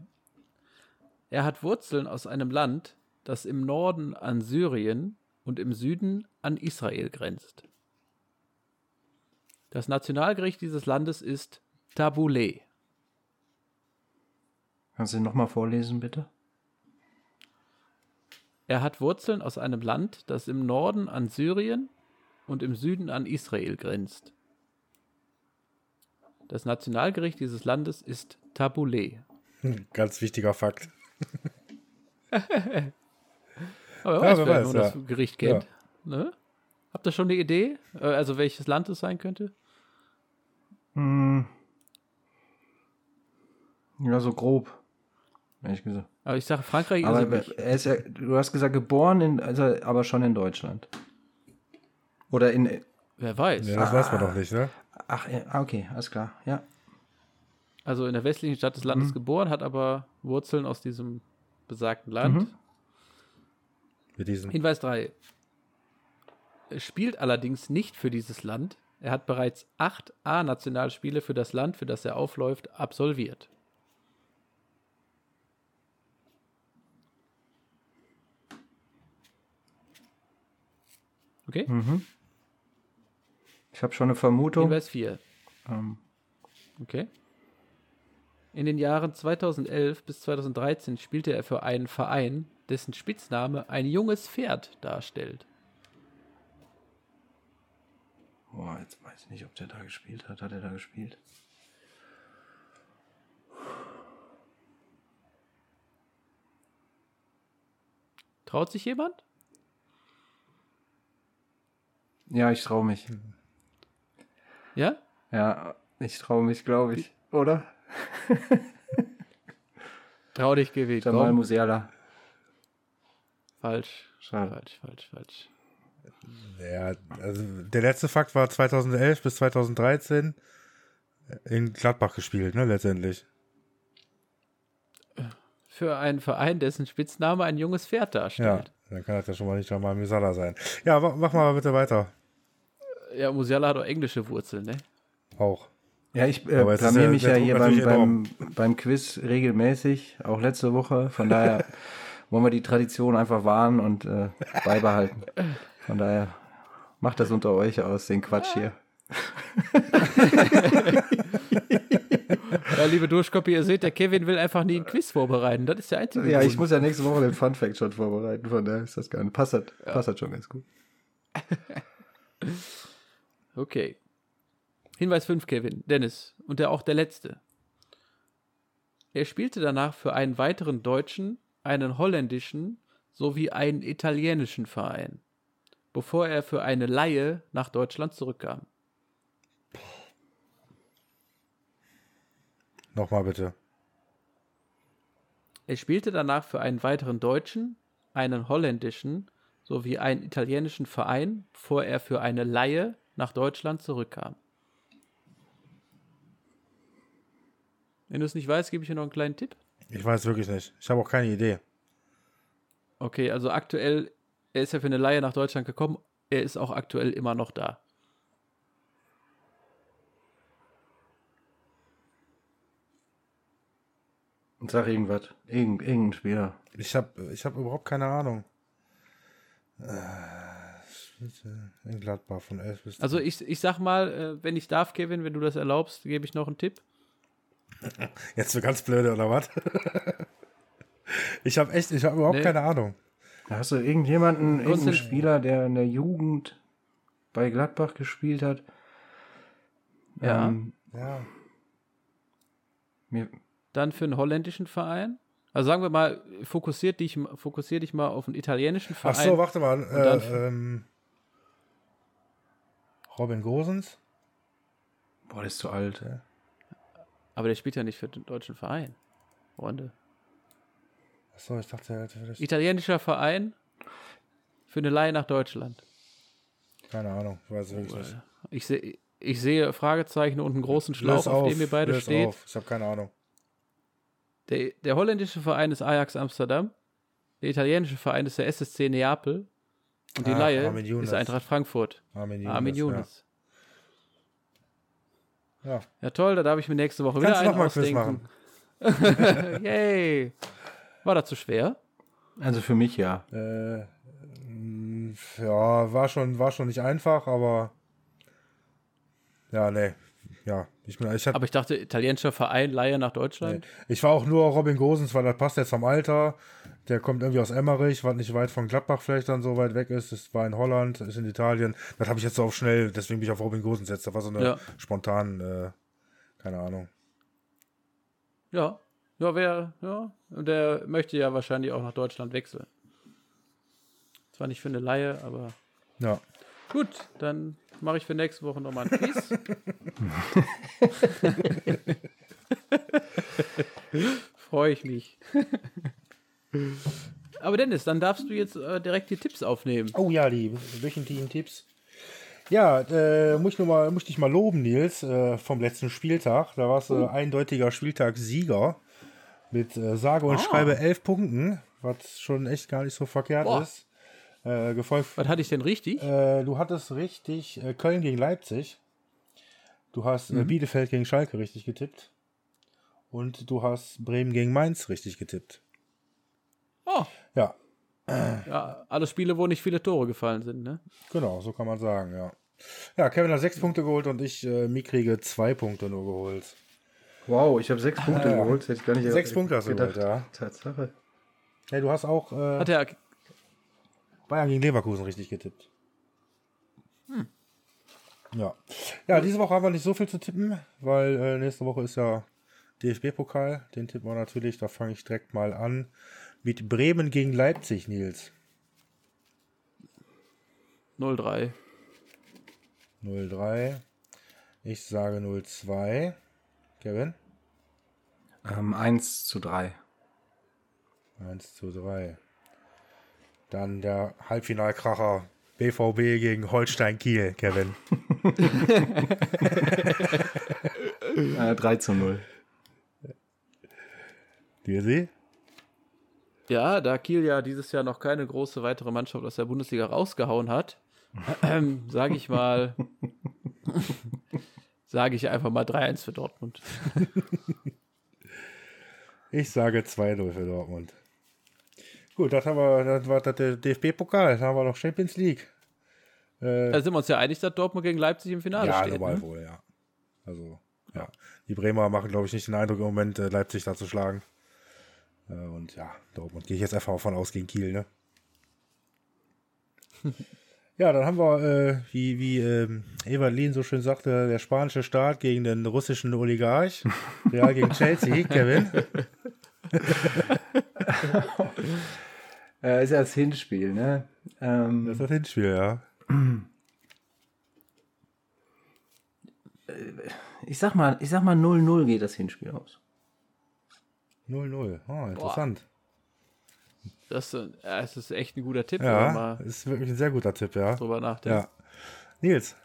Er hat Wurzeln aus einem Land, das im Norden an Syrien und im Süden an Israel grenzt. Das Nationalgericht dieses Landes ist Tabbouleh. Kannst du nochmal vorlesen, bitte? Er hat Wurzeln aus einem Land, das im Norden an Syrien und im Süden an Israel grenzt. Das Nationalgericht dieses Landes ist Tabbouleh. Hm, Ganz wichtiger Fakt. Aber wer Ja, weiß, wer vielleicht, weiß, ja. das Gericht kennt. Ne? Habt ihr schon eine Idee? Äh, Also welches Land es sein könnte? Hm. Ja, so grob. Ehrlich gesagt. Aber ich sage, Frankreich ist Aber es nicht. er ist ja, du hast gesagt, geboren, in, also, aber schon in Deutschland. Oder in. Wer weiß. Ja, das weiß man doch nicht, ne? Ach, ja, ah, okay, alles klar. Ja. Also in der westlichen Stadt des Mhm. Landes geboren, hat aber Wurzeln aus diesem besagten Land. Mhm. Mit diesen. Hinweis 3. Er spielt allerdings nicht für dieses Land. Er hat bereits acht A-Nationalspiele für das Land, für das er aufläuft, absolviert. Okay? Ich habe schon eine Vermutung. Hinweis 4. Ähm, Okay. In den Jahren 2011 bis 2013 spielte er für einen Verein, dessen Spitzname ein junges Pferd darstellt. boah, jetzt weiß ich nicht, ob der da gespielt hat. Hat er da gespielt? Traut sich jemand? Ja, ich traue mich. Ja? Ja, ich traue mich, glaube ich. Oder? Trau dich, GW. Jamal Komm. Musiala. Falsch. Schade. Falsch, falsch, falsch. Ja, also der letzte Fakt war 2011 bis 2013 in Gladbach gespielt, ne, letztendlich. Für einen Verein, dessen Spitzname ein junges Pferd Ja, darstellt. dann kann das ja schon mal nicht Jamal Musala sein. Ja, mach mal bitte weiter. Ja, Musiala hat auch englische Wurzeln, ne? Auch. Ja, ich äh, blamier ja- mich ja hier beim, beim, beim Quiz regelmäßig, auch letzte Woche. Von daher (laughs) wollen wir die Tradition einfach wahren und äh, beibehalten. Von daher macht das unter euch aus, den Quatsch hier. Ja, liebe Durchkopie, ihr seht, der Kevin will einfach nie einen Quiz vorbereiten. Das ist der einzige Ja, ich Grund. muss ja nächste Woche den Fun Fact schon vorbereiten, von daher ist das gar nicht. Passt das, passt das schon ganz gut. (laughs) Okay. Hinweis 5, Kevin. Dennis. Und der auch der letzte. Er spielte danach für einen weiteren deutschen, einen holländischen sowie einen italienischen Verein, bevor er für eine Laie nach Deutschland zurückkam. Nochmal bitte. Er spielte danach für einen weiteren deutschen, einen holländischen sowie einen italienischen Verein, bevor er für eine Laie nach Deutschland zurückkam. Wenn du es nicht weißt, gebe ich dir noch einen kleinen Tipp. Ich weiß wirklich nicht. Ich habe auch keine Idee. Okay, also aktuell, er ist ja für eine Laie nach Deutschland gekommen, er ist auch aktuell immer noch da. Sag irgendwas. Irgend, irgendein Spieler. Ich habe ich hab überhaupt keine Ahnung. Äh, In Gladbach von 11 bis. Also ich, ich sag mal, äh, wenn ich darf, Kevin, wenn du das erlaubst, gebe ich noch einen Tipp. (laughs) Jetzt für ganz blöde, oder was? (laughs) ich habe echt, ich habe überhaupt Nee. keine Ahnung. Hast du irgendjemanden, irgendeinen Spieler, der in der Jugend bei Gladbach gespielt hat? Ja. Ähm, Ja. mir, Dann für einen holländischen Verein. Also sagen wir mal, fokussiert dich, fokussier dich mal auf einen italienischen Ach Verein. so, warte mal. Äh, ähm, Robin Gosens? boah, der ist zu alt. Aber der spielt ja nicht für den deutschen Verein. Freunde. Achso, ich dachte, er hätte vielleicht. Italienischer Verein für eine Leihe nach Deutschland. Keine Ahnung, ich weiß es wirklich nicht. Ich, seh, ich sehe Fragezeichen und einen großen Schlauch, Lös auf, dem ihr beide steht. Auf. Ich habe keine Ahnung. Der, der holländische Verein ist Ajax Amsterdam. Der italienische Verein ist der SSC Neapel. Und die Ach, Laie ist Eintracht Frankfurt. Armin Younes. Armin Younes. Ja. ja. Ja. toll, da darf ich mir nächste Woche wieder Kannst du einen noch mal Quiz ausdenken. (laughs) Yay. War das zu schwer? Also für mich ja. Äh, ja, war schon, war schon nicht einfach, aber. Ja, nee. Ja, ich bin, ich hab, Aber ich dachte, italienischer Verein, Laie nach Deutschland. Ich war auch nur Robin Gosens, weil das passt jetzt vom Alter. Der kommt irgendwie aus Emmerich, was nicht weit von Gladbach vielleicht dann so weit weg ist. Das war in Holland, ist in Italien. Das habe ich jetzt so auf schnell, deswegen bin ich auf Robin Gosens jetzt. Das war so eine Ja. spontan, äh, keine Ahnung. Ja. Ja, wer, ja. Und der möchte ja wahrscheinlich auch nach Deutschland wechseln. Zwar nicht für eine Laie, aber Ja. Gut, dann mache ich für nächste Woche nochmal ein Quiz. (laughs) Freue ich mich. Aber Dennis, dann darfst du jetzt äh, direkt die Tipps aufnehmen. Oh ja, die wöchentlichen Tipps. Ja, äh, muss ich nur mal, muss ich dich mal loben, Nils, äh, vom letzten Spieltag. Da warst du eindeutiger Spieltagssieger mit äh, sage und Ah. schreibe elf Punkten, was schon echt gar nicht so verkehrt Boah. ist. Äh, gefolgt Was hatte ich denn richtig? Äh, du hattest richtig äh, Köln gegen Leipzig. Du hast Mhm. äh, Bielefeld gegen Schalke richtig getippt. Und du hast Bremen gegen Mainz richtig getippt. Oh, Ja, ja, alle Spiele, wo nicht viele Tore gefallen sind, ne? genau, so kann man sagen, ja. Ja, Kevin hat sechs Punkte geholt und ich, äh, mickriege zwei Punkte nur geholt. Wow, ich habe sechs Punkte ja. geholt. Hätte ich gar nicht Sechs Punkte hast du geholt, ja. Tatsache. Hey, du hast auch äh, Hat er, Bayern gegen Leverkusen richtig getippt. Ja. Ja, diese Woche haben wir nicht so viel zu tippen, weil äh, nächste Woche ist ja DFB-Pokal. Den tippen wir natürlich. Da fange ich direkt mal an. Mit Bremen gegen Leipzig, Nils. 0-3. 0-3. Ich sage 0-2. Kevin? Ähm, 1 zu 3. 1 zu 3. Dann der Halbfinalkracher BVB gegen Holstein Kiel, Kevin. (laughs) Äh, 3 zu 0. Dirsi? Ja, da Kiel ja dieses Jahr noch keine große weitere Mannschaft aus der Bundesliga rausgehauen hat, (clears throat) ähm, sage ich mal, (laughs) sage ich einfach mal 3-1 für Dortmund. Ich sage 2-0 für Dortmund. Gut, das haben wir, das war der DFB-Pokal, dann haben wir noch Champions League. Äh, Da sind wir uns ja einig, dass Dortmund gegen Leipzig im Finale ja, steht. normal Ne? wohl, ja. Also, ja. Die Bremer machen, glaube ich, nicht den Eindruck im Moment, äh, Leipzig da zu schlagen. Äh, und ja, Dortmund gehe ich jetzt einfach davon aus gegen Kiel, ne? (laughs) ja, dann haben wir, äh, wie, wie ähm, Evalin so schön sagte, der spanische Staat gegen den russischen Oligarch. (laughs) Real gegen Chelsea, Kevin. (laughs) Äh, ist ja das Hinspiel, ne? Ähm, Das ist das Hinspiel, ja. ich sag mal, ich sag mal 0-0 geht das Hinspiel aus. 0-0. Oh, interessant. Das, äh, ja, es ist echt ein guter Tipp, Ja, mal ist wirklich ein sehr guter Tipp, ja. drüber nachdenkt. Ja. Nils.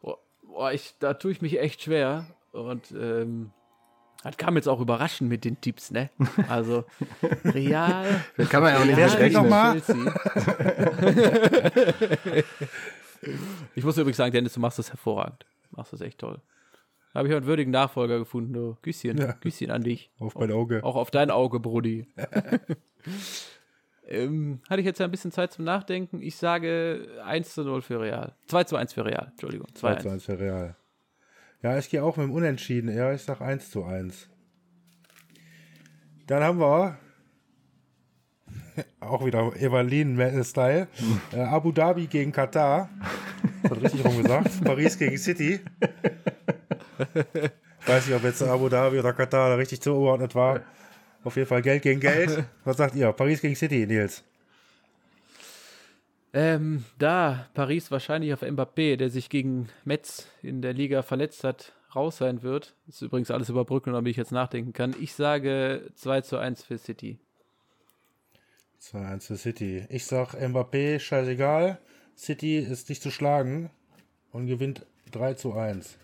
Boah, boah, ich, da tue ich mich echt schwer. Und ähm, das kam jetzt auch überraschend mit den Tipps, ne? Also (laughs) Real. Da kann man ja auch nicht? Chelsea. ich muss übrigens sagen, Dennis, du machst das hervorragend. Du machst das echt toll. Da habe ich einen würdigen Nachfolger gefunden. Du. Küsschen, Ja. Küsschen an dich. Auf mein Auge. Auch auf dein Auge, Brudi. (laughs) ähm, hatte ich jetzt ja ein bisschen Zeit zum Nachdenken. Ich sage 1 zu 0 für Real. 2 zu 1 für Real, Entschuldigung. 2 2 1. zu 1 für Real. Ja, ich gehe auch mit dem Unentschieden. Ja, ich sag 1 zu 1. Dann haben wir (laughs) auch wieder Evalin-Style. (laughs) äh, Abu Dhabi gegen Katar. Das hat richtig rum gesagt. (laughs) Paris gegen City. Ich weiß nicht, ob jetzt Abu Dhabi oder Katar da richtig zugeordnet war. Auf jeden Fall Geld gegen Geld. Was sagt ihr? Paris gegen City, Nils. Ähm, da Paris wahrscheinlich auf Mbappé, der sich gegen Metz in der Liga verletzt hat, raus sein wird. Das ist übrigens alles überbrücken, damit ich jetzt nachdenken kann. Ich sage 2 zu 1 für City. 2-1 für City. Ich sag Mbappé, scheißegal. City ist nicht zu schlagen und gewinnt 3 zu 1.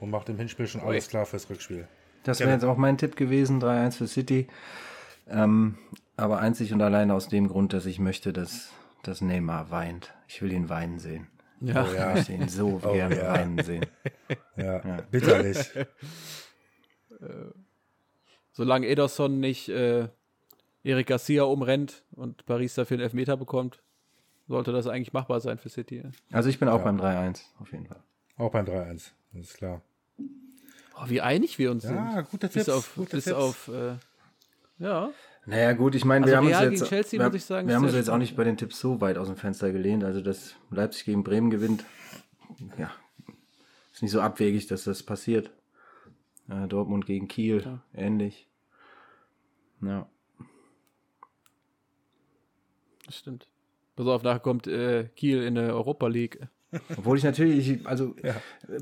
Und macht im Hinspiel schon alles klar fürs Rückspiel. Das wäre jetzt auch mein Tipp gewesen, 3-1 für City. Ähm, aber einzig und allein aus dem Grund, dass ich möchte, dass, dass Neymar weint. Ich will ihn weinen sehen. Ja. Oh ja, Ich möchte ihn so (laughs) Oh gerne ja. weinen sehen. (laughs) ja, bitterlich. (laughs) Solange Ederson nicht äh, Eric Garcia umrennt und Paris dafür einen Elfmeter bekommt, sollte das eigentlich machbar sein für City. Also ich bin auch Ja. beim 3-1, auf jeden Fall. Auch beim 3-1, das ist klar. Oh, wie einig wir uns Ja, sind. gute bis Tipps, auf, gute bis Tipps. auf äh, ja. Naja, gut, ich meine, Also wir haben Real uns gegen jetzt, Chelsea, wir, muss ich sagen, wir haben uns jetzt auch nicht bei den Tipps so weit aus dem Fenster gelehnt. Also, dass Leipzig gegen Bremen gewinnt, ja, ist nicht so abwegig, dass das passiert. Äh, Dortmund gegen Kiel, Ja. ähnlich. Ja. Das stimmt. Pass auf, nachher kommt äh, Kiel in der Europa League. Obwohl ich natürlich, also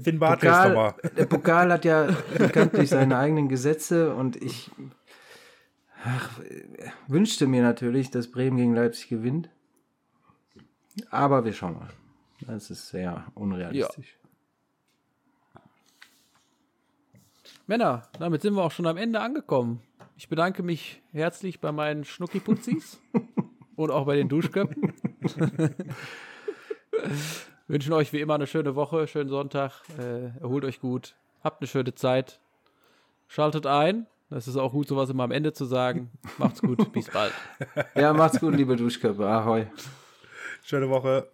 Finn Bartels nochmal. Pokal, der Pokal hat ja bekanntlich seine eigenen Gesetze und ich ach, wünschte mir natürlich, dass Bremen gegen Leipzig gewinnt. Aber wir schauen mal. Das ist sehr unrealistisch. Männer, damit sind wir auch schon am Ende angekommen. Ich bedanke mich herzlich bei meinen Schnuckiputzis (laughs) und auch bei den Duschköpfen. (laughs) Wünschen euch wie immer eine schöne Woche, schönen Sonntag. Äh, erholt euch gut. Habt eine schöne Zeit. Schaltet ein. Das ist auch gut, sowas immer am Ende zu sagen. Macht's gut. (laughs) Bis bald. Ja, macht's gut, liebe Duschköpfe. Ahoi. Schöne Woche.